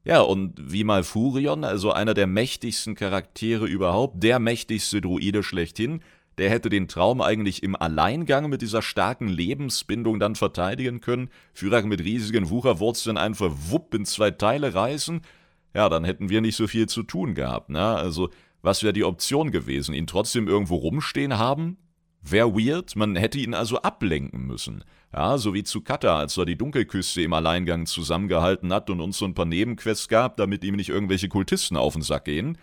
Ja, und wie Malfurion, also einer der mächtigsten Charaktere überhaupt, der mächtigste Druide schlechthin, der hätte den Traum eigentlich im Alleingang mit dieser starken Lebensbindung dann verteidigen können, Führer mit riesigen Wucherwurzeln einfach wupp in zwei Teile reißen, ja, dann hätten wir nicht so viel zu tun gehabt, ne? Also, was wäre die Option gewesen? Ihn trotzdem irgendwo rumstehen haben? Wäre weird, man hätte ihn also ablenken müssen. Ja, so wie zu Kata, als er die Dunkelküste im Alleingang zusammengehalten hat und uns so ein paar Nebenquests gab, damit ihm nicht irgendwelche Kultisten auf den Sack gehen.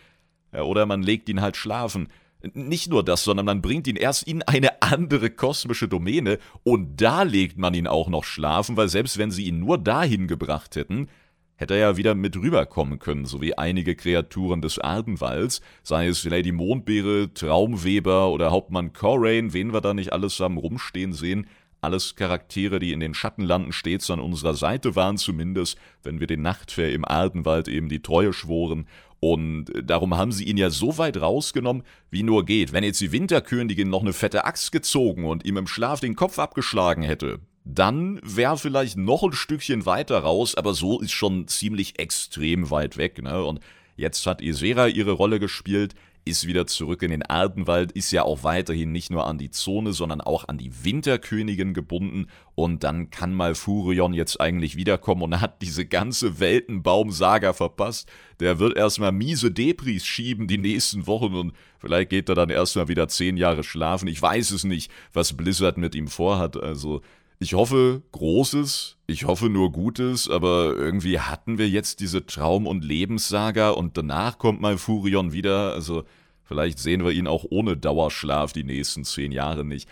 Ja, oder man legt ihn halt schlafen. Nicht nur das, sondern man bringt ihn erst in eine andere kosmische Domäne und da legt man ihn auch noch schlafen, weil selbst wenn sie ihn nur dahin gebracht hätten, hätte er ja wieder mit rüberkommen können, so wie einige Kreaturen des Ardenwalds, sei es Lady Mondbeere, Traumweber oder Hauptmann Corain, wen wir da nicht alles haben rumstehen sehen, alles Charaktere, die in den Schattenlanden stets an unserer Seite waren, zumindest, wenn wir den Nachtfair im Ardenwald eben die Treue schworen und darum haben sie ihn ja so weit rausgenommen, wie nur geht. Wenn jetzt die Winterkönigin noch eine fette Axt gezogen und ihm im Schlaf den Kopf abgeschlagen hätte, dann wäre vielleicht noch ein Stückchen weiter raus, aber so ist schon ziemlich extrem weit weg. Ne? Und jetzt hat Isera ihre Rolle gespielt ist wieder zurück in den Ardenwald, ist ja auch weiterhin nicht nur an die Zone, sondern auch an die Winterkönigin gebunden. Und dann kann mal Furion jetzt eigentlich wiederkommen und hat diese ganze Weltenbaum-Saga verpasst. Der wird erstmal miese Depris schieben die nächsten Wochen und vielleicht geht er dann erstmal wieder zehn Jahre schlafen. Ich weiß es nicht, was Blizzard mit ihm vorhat. Also ich hoffe Großes, ich hoffe nur Gutes, aber irgendwie hatten wir jetzt diese Traum- und Lebenssaga und danach kommt mal Furion wieder, also vielleicht sehen wir ihn auch ohne Dauerschlaf die nächsten zehn Jahre nicht.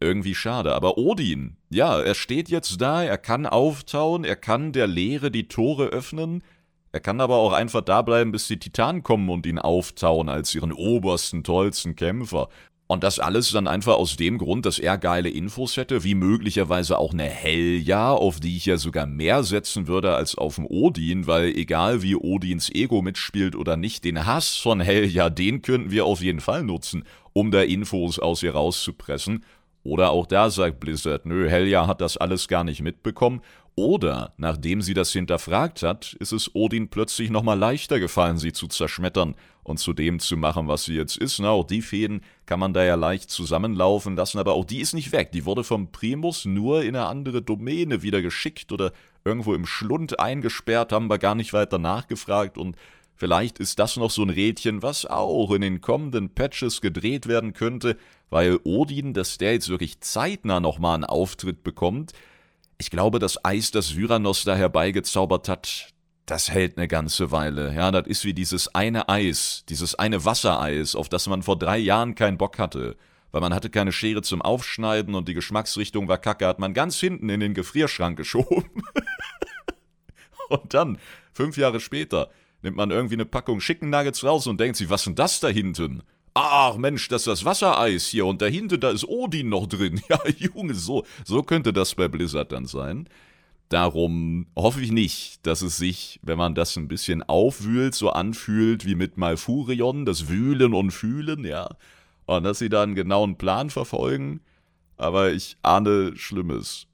Irgendwie schade, aber Odin, ja, er steht jetzt da, er kann auftauen, er kann der Leere die Tore öffnen, er kann aber auch einfach da bleiben, bis die Titanen kommen und ihn auftauen als ihren obersten, tollsten Kämpfer. Und das alles dann einfach aus dem Grund, dass er geile Infos hätte, wie möglicherweise auch eine Helja, auf die ich ja sogar mehr setzen würde als auf den Odin, weil egal wie Odins Ego mitspielt oder nicht, den Hass von Helja, den könnten wir auf jeden Fall nutzen, um da Infos aus ihr rauszupressen. Oder auch da sagt Blizzard, nö, Helja hat das alles gar nicht mitbekommen oder, nachdem sie das hinterfragt hat, ist es Odin plötzlich nochmal leichter gefallen, sie zu zerschmettern und zu dem zu machen, was sie jetzt ist. Na, auch die Fäden kann man da ja leicht zusammenlaufen lassen, aber auch die ist nicht weg. Die wurde vom Primus nur in eine andere Domäne wieder geschickt oder irgendwo im Schlund eingesperrt, haben wir gar nicht weiter nachgefragt und Vielleicht ist das noch so ein Rädchen, was auch in den kommenden Patches gedreht werden könnte, weil Odin, dass der jetzt wirklich zeitnah nochmal einen Auftritt bekommt, ich glaube, das Eis, das Syranos da herbeigezaubert hat, das hält eine ganze Weile. Ja, das ist wie dieses eine Eis, dieses eine Wassereis, auf das man vor drei Jahren keinen Bock hatte. Weil man hatte keine Schere zum Aufschneiden und die Geschmacksrichtung war kacke, hat man ganz hinten in den Gefrierschrank geschoben. [LAUGHS] und dann, fünf Jahre später, nimmt man irgendwie eine Packung Chicken Nuggets raus und denkt sich, was denn das da hinten? Ach Mensch, das ist das Wassereis hier und dahinter, da ist Odin noch drin. [LAUGHS] Ja, Junge, so, so könnte das bei Blizzard dann sein. Darum hoffe ich nicht, dass es sich, wenn man das ein bisschen aufwühlt, so anfühlt wie mit Malfurion, das Wühlen und Fühlen, ja. Und dass sie da einen genauen Plan verfolgen. Aber ich ahne Schlimmes.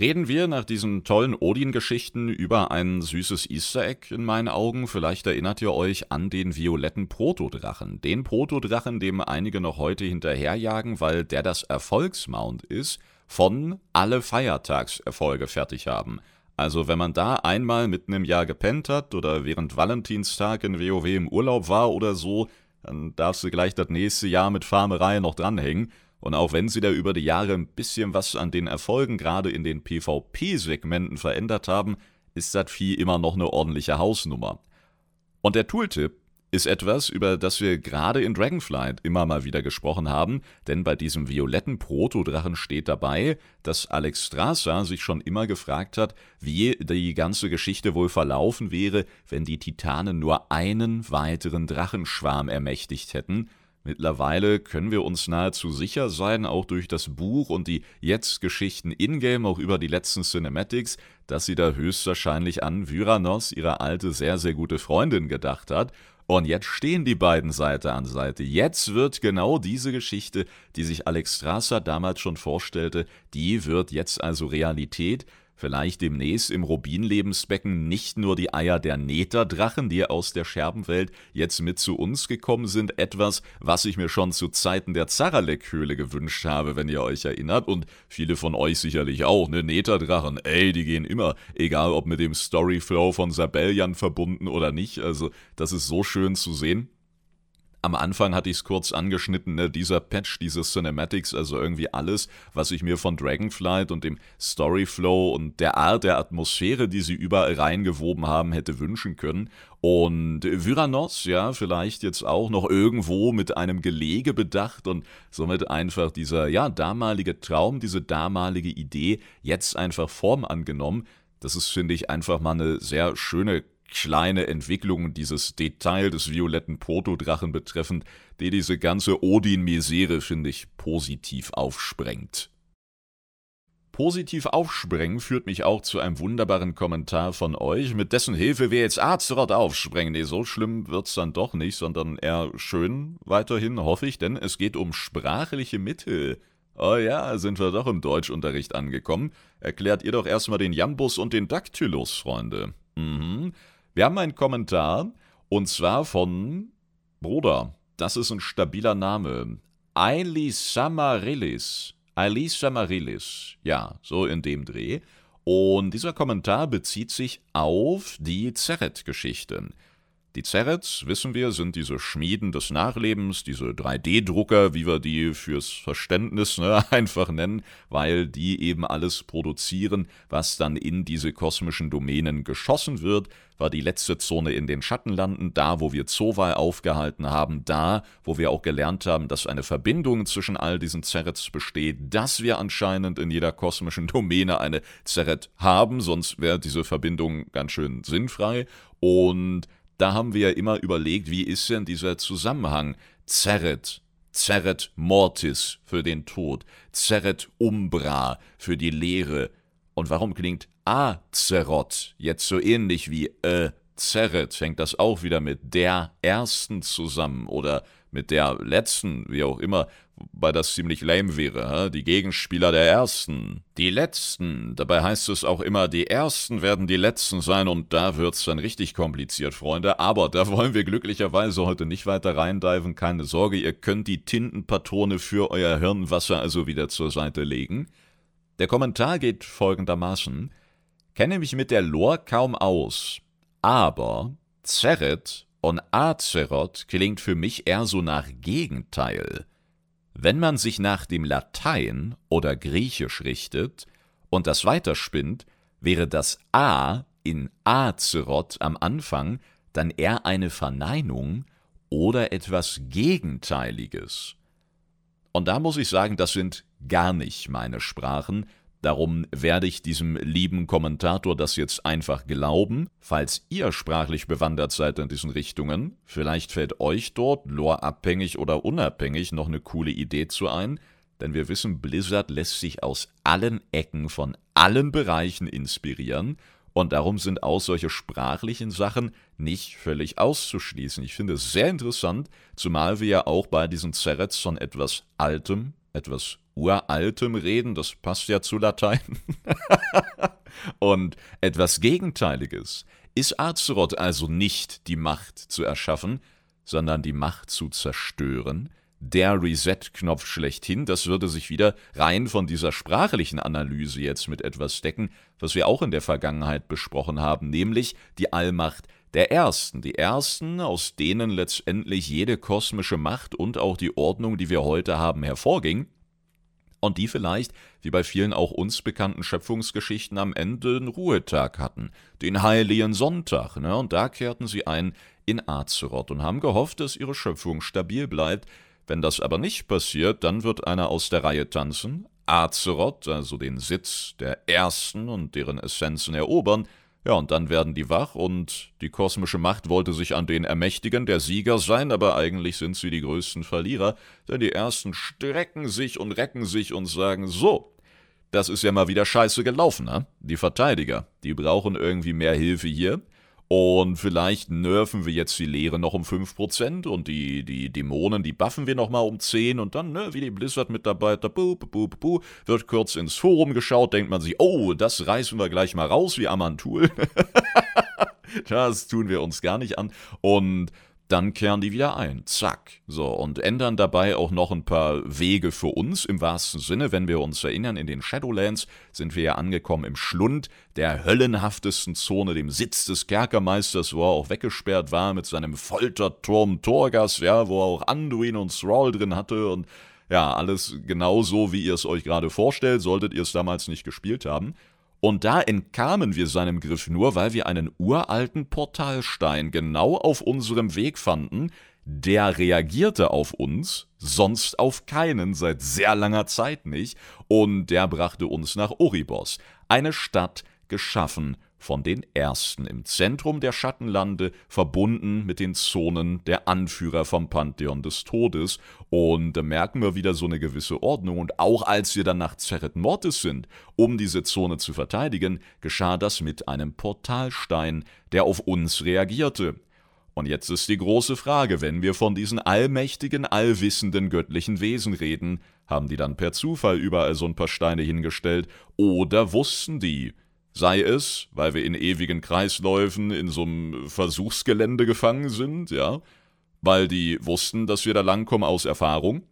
Reden wir nach diesen tollen Odin-Geschichten über ein süßes Easter Egg in meinen Augen. Vielleicht erinnert ihr euch an den violetten Protodrachen. Den Protodrachen, dem einige noch heute hinterherjagen, weil der das Erfolgsmount ist, von alle Feiertagserfolge fertig haben. Also wenn man da einmal mitten im Jahr gepennt hat oder während Valentinstag in WoW im Urlaub war oder so, dann darfst du gleich das nächste Jahr mit Farmerei noch dranhängen. Und auch wenn sie da über die Jahre ein bisschen was an den Erfolgen gerade in den PvP-Segmenten verändert haben, ist das Vieh immer noch eine ordentliche Hausnummer. Und der Tooltip ist etwas, über das wir gerade in Dragonflight immer mal wieder gesprochen haben, denn bei diesem violetten Protodrachen steht dabei, dass Alex Strasser sich schon immer gefragt hat, wie die ganze Geschichte wohl verlaufen wäre, wenn die Titanen nur einen weiteren Drachenschwarm ermächtigt hätten, Mittlerweile können wir uns nahezu sicher sein, auch durch das Buch und die Jetzt-Geschichten in-game, auch über die letzten Cinematics, dass sie da höchstwahrscheinlich an Vyranos, ihre alte, sehr, sehr gute Freundin, gedacht hat. Und jetzt stehen die beiden Seite an Seite. Jetzt wird genau diese Geschichte, die sich Alex Strasser damals schon vorstellte, die wird jetzt also Realität vielleicht demnächst im Rubin-Lebensbecken nicht nur die Eier der Neterdrachen, die aus der Scherbenwelt jetzt mit zu uns gekommen sind, etwas, was ich mir schon zu Zeiten der Zaralek-Höhle gewünscht habe, wenn ihr euch erinnert, und viele von euch sicherlich auch, ne, Neterdrachen, ey, die gehen immer, egal ob mit dem Storyflow von Sabellian verbunden oder nicht, also das ist so schön zu sehen. Am Anfang hatte ich es kurz angeschnitten, ne, dieser Patch, diese Cinematics, also irgendwie alles, was ich mir von Dragonflight und dem Storyflow und der Art der Atmosphäre, die sie überall reingewoben haben, hätte wünschen können. Und Vyranos, ja, vielleicht jetzt auch noch irgendwo mit einem Gelege bedacht und somit einfach dieser, ja, damalige Traum, diese damalige Idee jetzt einfach Form angenommen. Das ist, finde ich, einfach mal eine sehr schöne kleine Entwicklungen dieses Detail des violetten Protodrachen betreffend, die diese ganze Odin-Misere, finde ich, positiv aufsprengt. Positiv aufsprengen führt mich auch zu einem wunderbaren Kommentar von euch, mit dessen Hilfe wir jetzt Azeroth aufsprengen. Nee, so schlimm wird's dann doch nicht, sondern eher schön weiterhin, hoffe ich, denn es geht um sprachliche Mittel. Oh ja, sind wir doch im Deutschunterricht angekommen. Erklärt ihr doch erstmal den Jambus und den Dactylus, Freunde. Mhm. Wir haben einen Kommentar und zwar von Bruder. Das ist ein stabiler Name. Eilis Samarilis. Eilis Samarilis. Ja, so in dem Dreh. Und dieser Kommentar bezieht sich auf die Zeret-Geschichte. Die Zerets, wissen wir, sind diese Schmieden des Nachlebens, diese 3D-Drucker, wie wir die fürs Verständnis ne, [LAUGHS] einfach nennen, weil die eben alles produzieren, was dann in diese kosmischen Domänen geschossen wird, war die letzte Zone in den Schattenlanden, da wo wir Zowal aufgehalten haben, da wo wir auch gelernt haben, dass eine Verbindung zwischen all diesen Zerets besteht, dass wir anscheinend in jeder kosmischen [LAUGHS] Domäne eine Zeret haben, sonst wäre diese Verbindung ganz schön sinnfrei. Und da haben wir ja immer überlegt, wie ist denn dieser Zusammenhang? Zerret, Zerret Mortis für den Tod, Zerret Umbra für die Leere. Und warum klingt Azeroth jetzt so ähnlich wie äh, Zerret? Hängt das auch wieder mit der ersten zusammen oder mit der letzten, wie auch immer, wobei das ziemlich lame wäre, die Gegenspieler der ersten, die letzten, dabei heißt es auch immer, die ersten werden die letzten sein und da wird's dann richtig kompliziert, Freunde, aber da wollen wir glücklicherweise heute nicht weiter reindiven, keine Sorge, ihr könnt die Tintenpatrone für euer Hirnwasser also wieder zur Seite legen. Der Kommentar geht folgendermaßen, kenne mich mit der Lore kaum aus, aber Zerret und Azeroth klingt für mich eher so nach Gegenteil. Wenn man sich nach dem Latein oder Griechisch richtet und das weiterspinnt, wäre das A in Azeroth am Anfang dann eher eine Verneinung oder etwas Gegenteiliges. Und da muss ich sagen, das sind gar nicht meine Sprachen, Darum werde ich diesem lieben Kommentator das jetzt einfach glauben. Falls ihr sprachlich bewandert seid in diesen Richtungen, vielleicht fällt euch dort, loreabhängig oder unabhängig, noch eine coole Idee zu ein, denn wir wissen, Blizzard lässt sich aus allen Ecken von allen Bereichen inspirieren und darum sind auch solche sprachlichen Sachen nicht völlig auszuschließen. Ich finde es sehr interessant, zumal wir ja auch bei diesen Zerets von etwas Altem, etwas uraltem Reden, das passt ja zu Latein. [LAUGHS] Und etwas Gegenteiliges. Ist Azeroth also nicht die Macht zu erschaffen, sondern die Macht zu zerstören? der Reset-Knopf schlechthin. Das würde sich wieder rein von dieser sprachlichen Analyse jetzt mit etwas decken, was wir auch in der Vergangenheit besprochen haben, nämlich die Allmacht der Ersten. Die Ersten, aus denen letztendlich jede kosmische Macht und auch die Ordnung, die wir heute haben, hervorging und die vielleicht, wie bei vielen auch uns bekannten Schöpfungsgeschichten, am Ende einen Ruhetag hatten, den heiligen Sonntag, ne? und da kehrten sie ein in Azeroth und haben gehofft, dass ihre Schöpfung stabil bleibt, wenn das aber nicht passiert, dann wird einer aus der Reihe tanzen, Azeroth, also den Sitz der Ersten und deren Essenzen erobern, ja, und dann werden die wach und die kosmische Macht wollte sich an den ermächtigen, der Sieger sein, aber eigentlich sind sie die größten Verlierer, denn die Ersten strecken sich und recken sich und sagen, so, das ist ja mal wieder scheiße gelaufen, ne? Die Verteidiger, die brauchen irgendwie mehr Hilfe hier. Und vielleicht nerven wir jetzt die Lehre noch um 5% und die, die Dämonen, die buffen wir nochmal um 10 und dann, ne, wie die Blizzard-Mitarbeiter, wird kurz ins Forum geschaut, denkt man sich, oh, das reißen wir gleich mal raus wie Amantul. [LAUGHS] das tun wir uns gar nicht an. Und dann kehren die wieder ein. Zack. So, und ändern dabei auch noch ein paar Wege für uns im wahrsten Sinne. Wenn wir uns erinnern, in den Shadowlands sind wir ja angekommen im Schlund der höllenhaftesten Zone, dem Sitz des Kerkermeisters, wo er auch weggesperrt war mit seinem Folterturm Torgas, ja, wo er auch Anduin und Thrall drin hatte und ja, alles genauso, wie ihr es euch gerade vorstellt, solltet ihr es damals nicht gespielt haben. Und da entkamen wir seinem Griff nur, weil wir einen uralten Portalstein genau auf unserem Weg fanden, der reagierte auf uns, sonst auf keinen seit sehr langer Zeit nicht, und der brachte uns nach Oribos, eine Stadt geschaffen von den Ersten im Zentrum der Schattenlande, verbunden mit den Zonen der Anführer vom Pantheon des Todes. Und da merken wir wieder so eine gewisse Ordnung. Und auch als wir dann nach Zerret Mortis sind, um diese Zone zu verteidigen, geschah das mit einem Portalstein, der auf uns reagierte. Und jetzt ist die große Frage, wenn wir von diesen allmächtigen, allwissenden göttlichen Wesen reden, haben die dann per Zufall überall so ein paar Steine hingestellt, oder wussten die, Sei es, weil wir in ewigen Kreisläufen in so einem Versuchsgelände gefangen sind, ja, weil die wussten, dass wir da langkommen aus Erfahrung,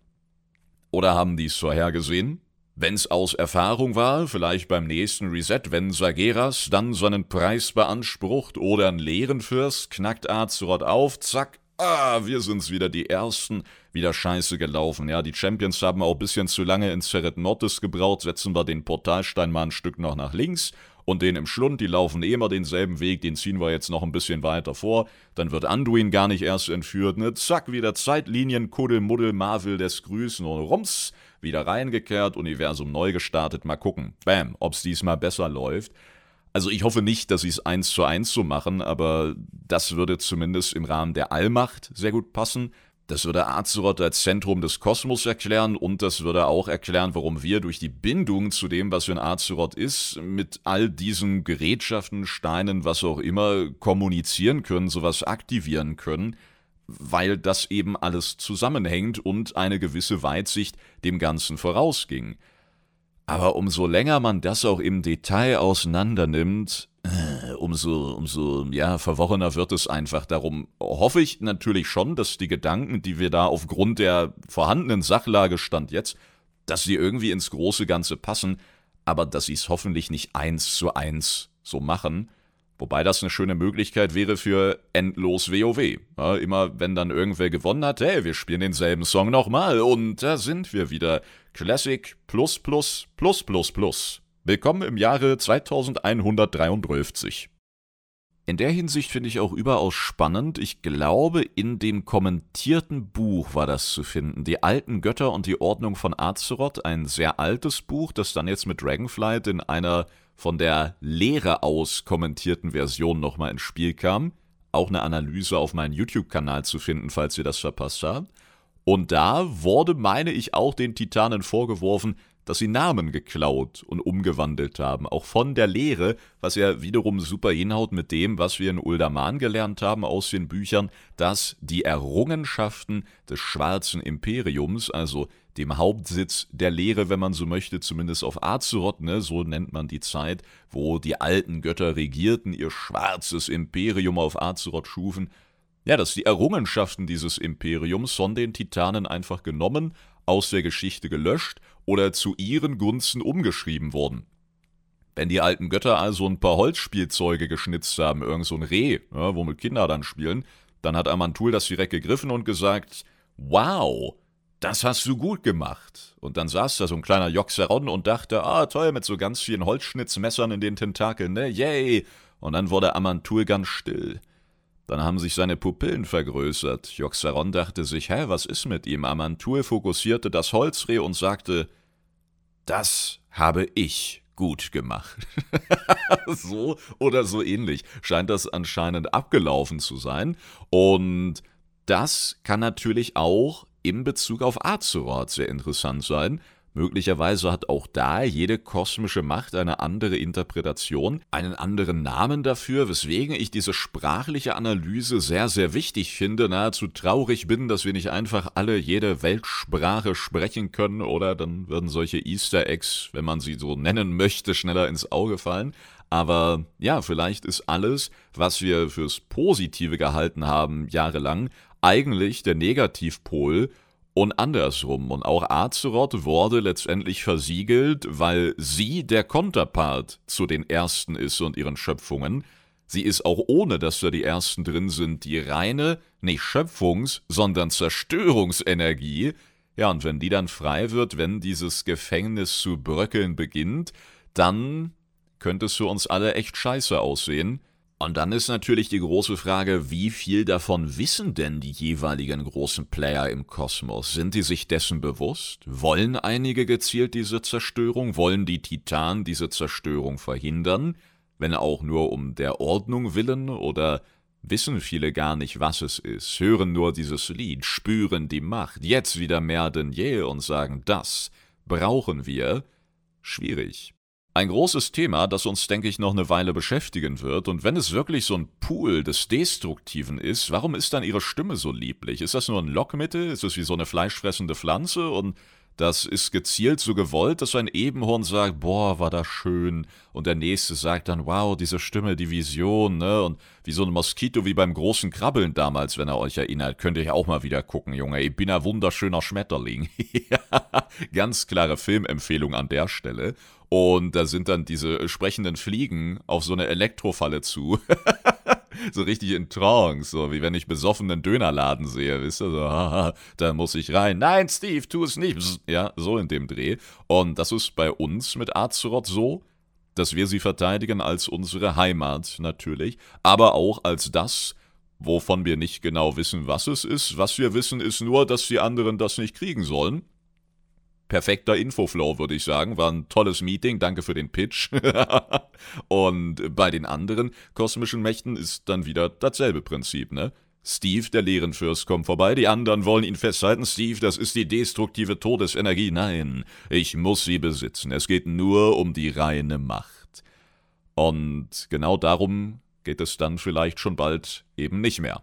oder haben die es vorhergesehen? Wenn's aus Erfahrung war, vielleicht beim nächsten Reset, wenn Sageras dann seinen Preis beansprucht oder ein Leerenfürst knackt Azeroth auf, zack, ah, wir sind's wieder die Ersten, wieder scheiße gelaufen. Ja, die Champions haben auch bisschen zu lange in Zeret Mortis gebraut, setzen wir den Portalstein mal ein Stück noch nach links und den im Schlund, die laufen eh immer denselben Weg, den ziehen wir jetzt noch ein bisschen weiter vor. Dann wird Anduin gar nicht erst entführt, ne? Zack, wieder Zeitlinien, Kuddel, Muddel, Marvel des Grüßen und Rums, wieder reingekehrt, Universum neu gestartet, mal gucken. Bam, ob's diesmal besser läuft. Also ich hoffe nicht, dass sie es eins zu eins so machen, aber das würde zumindest im Rahmen der Allmacht sehr gut passen. Das würde Azeroth als Zentrum des Kosmos erklären und das würde auch erklären, warum wir durch die Bindung zu dem, was ein Azeroth ist, mit all diesen Gerätschaften, Steinen, was auch immer, kommunizieren können, sowas aktivieren können, weil das eben alles zusammenhängt und eine gewisse Weitsicht dem Ganzen vorausging. Aber umso länger man das auch im Detail auseinandernimmt, umso, umso ja, verworrener wird es einfach. Darum hoffe ich natürlich schon, dass die Gedanken, die wir da aufgrund der vorhandenen Sachlage stand jetzt, dass sie irgendwie ins große Ganze passen, aber dass sie es hoffentlich nicht eins zu eins so machen. Wobei das eine schöne Möglichkeit wäre für endlos WoW. Ja, immer wenn dann irgendwer gewonnen hat, hey, wir spielen denselben Song nochmal und da sind wir wieder. Classic plus plus plus plus plus. Willkommen im Jahre 2133. In der Hinsicht finde ich auch überaus spannend. Ich glaube, in dem kommentierten Buch war das zu finden. Die alten Götter und die Ordnung von Azeroth, ein sehr altes Buch, das dann jetzt mit Dragonflight in einer von der Lehre aus kommentierten Version nochmal ins Spiel kam. Auch eine Analyse auf meinem YouTube-Kanal zu finden, falls ihr das verpasst habt. Und da wurde, meine ich, auch den Titanen vorgeworfen, dass sie Namen geklaut und umgewandelt haben, auch von der Lehre, was ja wiederum super hinhaut mit dem, was wir in Uldaman gelernt haben aus den Büchern, dass die Errungenschaften des Schwarzen Imperiums, also dem Hauptsitz der Lehre, wenn man so möchte, zumindest auf Azeroth, ne, so nennt man die Zeit, wo die alten Götter regierten, ihr schwarzes Imperium auf Azeroth schufen, ja, dass die Errungenschaften dieses Imperiums von den Titanen einfach genommen, aus der Geschichte gelöscht oder zu ihren Gunsten umgeschrieben wurden. Wenn die alten Götter also ein paar Holzspielzeuge geschnitzt haben, irgend so ein Reh, ja, womit Kinder dann spielen, dann hat Amantul das direkt gegriffen und gesagt, wow, das hast du gut gemacht. Und dann saß da so ein kleiner Joxeron und dachte, ah, toll, mit so ganz vielen Holzschnitzmessern in den Tentakeln, ne, yay. Und dann wurde Amantul ganz still. Dann haben sich seine Pupillen vergrößert. Joxeron dachte sich, hä, was ist mit ihm? Amantul fokussierte das Holzreh und sagte, das habe ich gut gemacht. [LAUGHS] so oder so ähnlich scheint das anscheinend abgelaufen zu sein. Und das kann natürlich auch in Bezug auf Azeroth sehr interessant sein, Möglicherweise hat auch da jede kosmische Macht eine andere Interpretation, einen anderen Namen dafür, weswegen ich diese sprachliche Analyse sehr, sehr wichtig finde, nahezu traurig bin, dass wir nicht einfach alle jede Weltsprache sprechen können, oder dann würden solche Easter Eggs, wenn man sie so nennen möchte, schneller ins Auge fallen. Aber ja, vielleicht ist alles, was wir fürs Positive gehalten haben, jahrelang, eigentlich der Negativpol und andersrum. Und auch Azeroth wurde letztendlich versiegelt, weil sie der Konterpart zu den Ersten ist und ihren Schöpfungen. Sie ist auch ohne, dass da die Ersten drin sind, die reine, nicht Schöpfungs-, sondern Zerstörungsenergie. Ja, und wenn die dann frei wird, wenn dieses Gefängnis zu bröckeln beginnt, dann könnte es für uns alle echt scheiße aussehen. Und dann ist natürlich die große Frage, wie viel davon wissen denn die jeweiligen großen Player im Kosmos? Sind die sich dessen bewusst? Wollen einige gezielt diese Zerstörung? Wollen die Titanen diese Zerstörung verhindern? Wenn auch nur um der Ordnung willen? Oder wissen viele gar nicht, was es ist, hören nur dieses Lied, spüren die Macht, jetzt wieder mehr denn je und sagen, das brauchen wir? Schwierig. Ein großes Thema, das uns, denke ich, noch eine Weile beschäftigen wird. Und wenn es wirklich so ein Pool des Destruktiven ist, warum ist dann ihre Stimme so lieblich? Ist das nur ein Lockmittel? Ist es wie so eine fleischfressende Pflanze? Und das ist gezielt so gewollt, dass ein Ebenhorn sagt, boah, war das schön. Und der nächste sagt dann, wow, diese Stimme, die Vision, ne? Und wie so ein Moskito wie beim großen Krabbeln damals, wenn er euch erinnert, könnt ihr auch mal wieder gucken, Junge. Ich bin ein wunderschöner Schmetterling. [LAUGHS] Ganz klare Filmempfehlung an der Stelle. Und da sind dann diese sprechenden Fliegen auf so eine Elektrofalle zu. [LAUGHS] so richtig in Trance, so wie wenn ich besoffenen Dönerladen sehe, wisst ihr, so, haha, da muss ich rein. Nein, Steve, tu es nicht. Ja, so in dem Dreh. Und das ist bei uns mit Azeroth so, dass wir sie verteidigen als unsere Heimat natürlich, aber auch als das, wovon wir nicht genau wissen, was es ist. Was wir wissen, ist nur, dass die anderen das nicht kriegen sollen perfekter Infoflow, würde ich sagen. War ein tolles Meeting, danke für den Pitch. [LAUGHS] und bei den anderen kosmischen Mächten ist dann wieder dasselbe Prinzip, ne? Steve, der Lehrenfürst, kommt vorbei, die anderen wollen ihn festhalten. Steve, das ist die destruktive Todesenergie. Nein, ich muss sie besitzen. Es geht nur um die reine Macht. Und genau darum geht es dann vielleicht schon bald eben nicht mehr.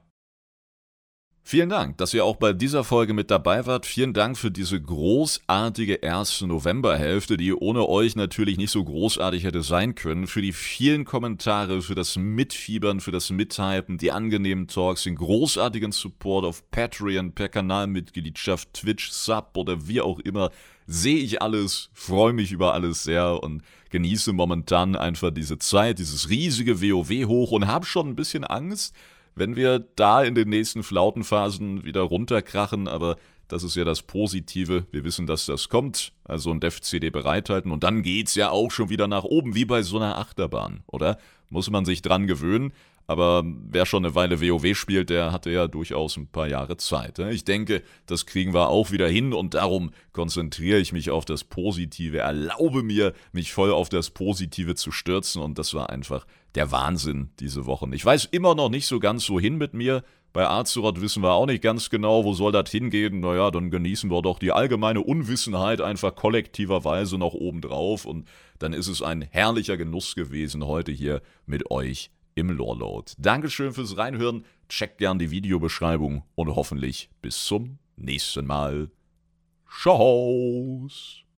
Vielen Dank, dass ihr auch bei dieser Folge mit dabei wart. Vielen Dank für diese großartige erste Novemberhälfte, die ohne euch natürlich nicht so großartig hätte sein können. Für die vielen Kommentare, für das Mitfiebern, für das Mithypen, die angenehmen Talks, den großartigen Support auf Patreon, per Kanalmitgliedschaft, Twitch, Sub oder wie auch immer. Sehe ich alles, freue mich über alles sehr und genieße momentan einfach diese Zeit, dieses riesige WoW hoch und habe schon ein bisschen Angst, wenn wir da in den nächsten Flautenphasen wieder runterkrachen, aber das ist ja das Positive. Wir wissen, dass das kommt. Also ein Dev-CD bereithalten und dann geht's ja auch schon wieder nach oben, wie bei so einer Achterbahn, oder? Muss man sich dran gewöhnen. Aber wer schon eine Weile WoW spielt, der hatte ja durchaus ein paar Jahre Zeit. Ich denke, das kriegen wir auch wieder hin und darum konzentriere ich mich auf das Positive, erlaube mir, mich voll auf das Positive zu stürzen und das war einfach der Wahnsinn diese Wochen. Ich weiß immer noch nicht so ganz, wohin mit mir. Bei Azeroth wissen wir auch nicht ganz genau, wo soll das hingehen. Naja, dann genießen wir doch die allgemeine Unwissenheit einfach kollektiverweise noch obendrauf und dann ist es ein herrlicher Genuss gewesen, heute hier mit euch im Loreload. Dankeschön fürs Reinhören, checkt gern die Videobeschreibung und hoffentlich bis zum nächsten Mal. Tschauß!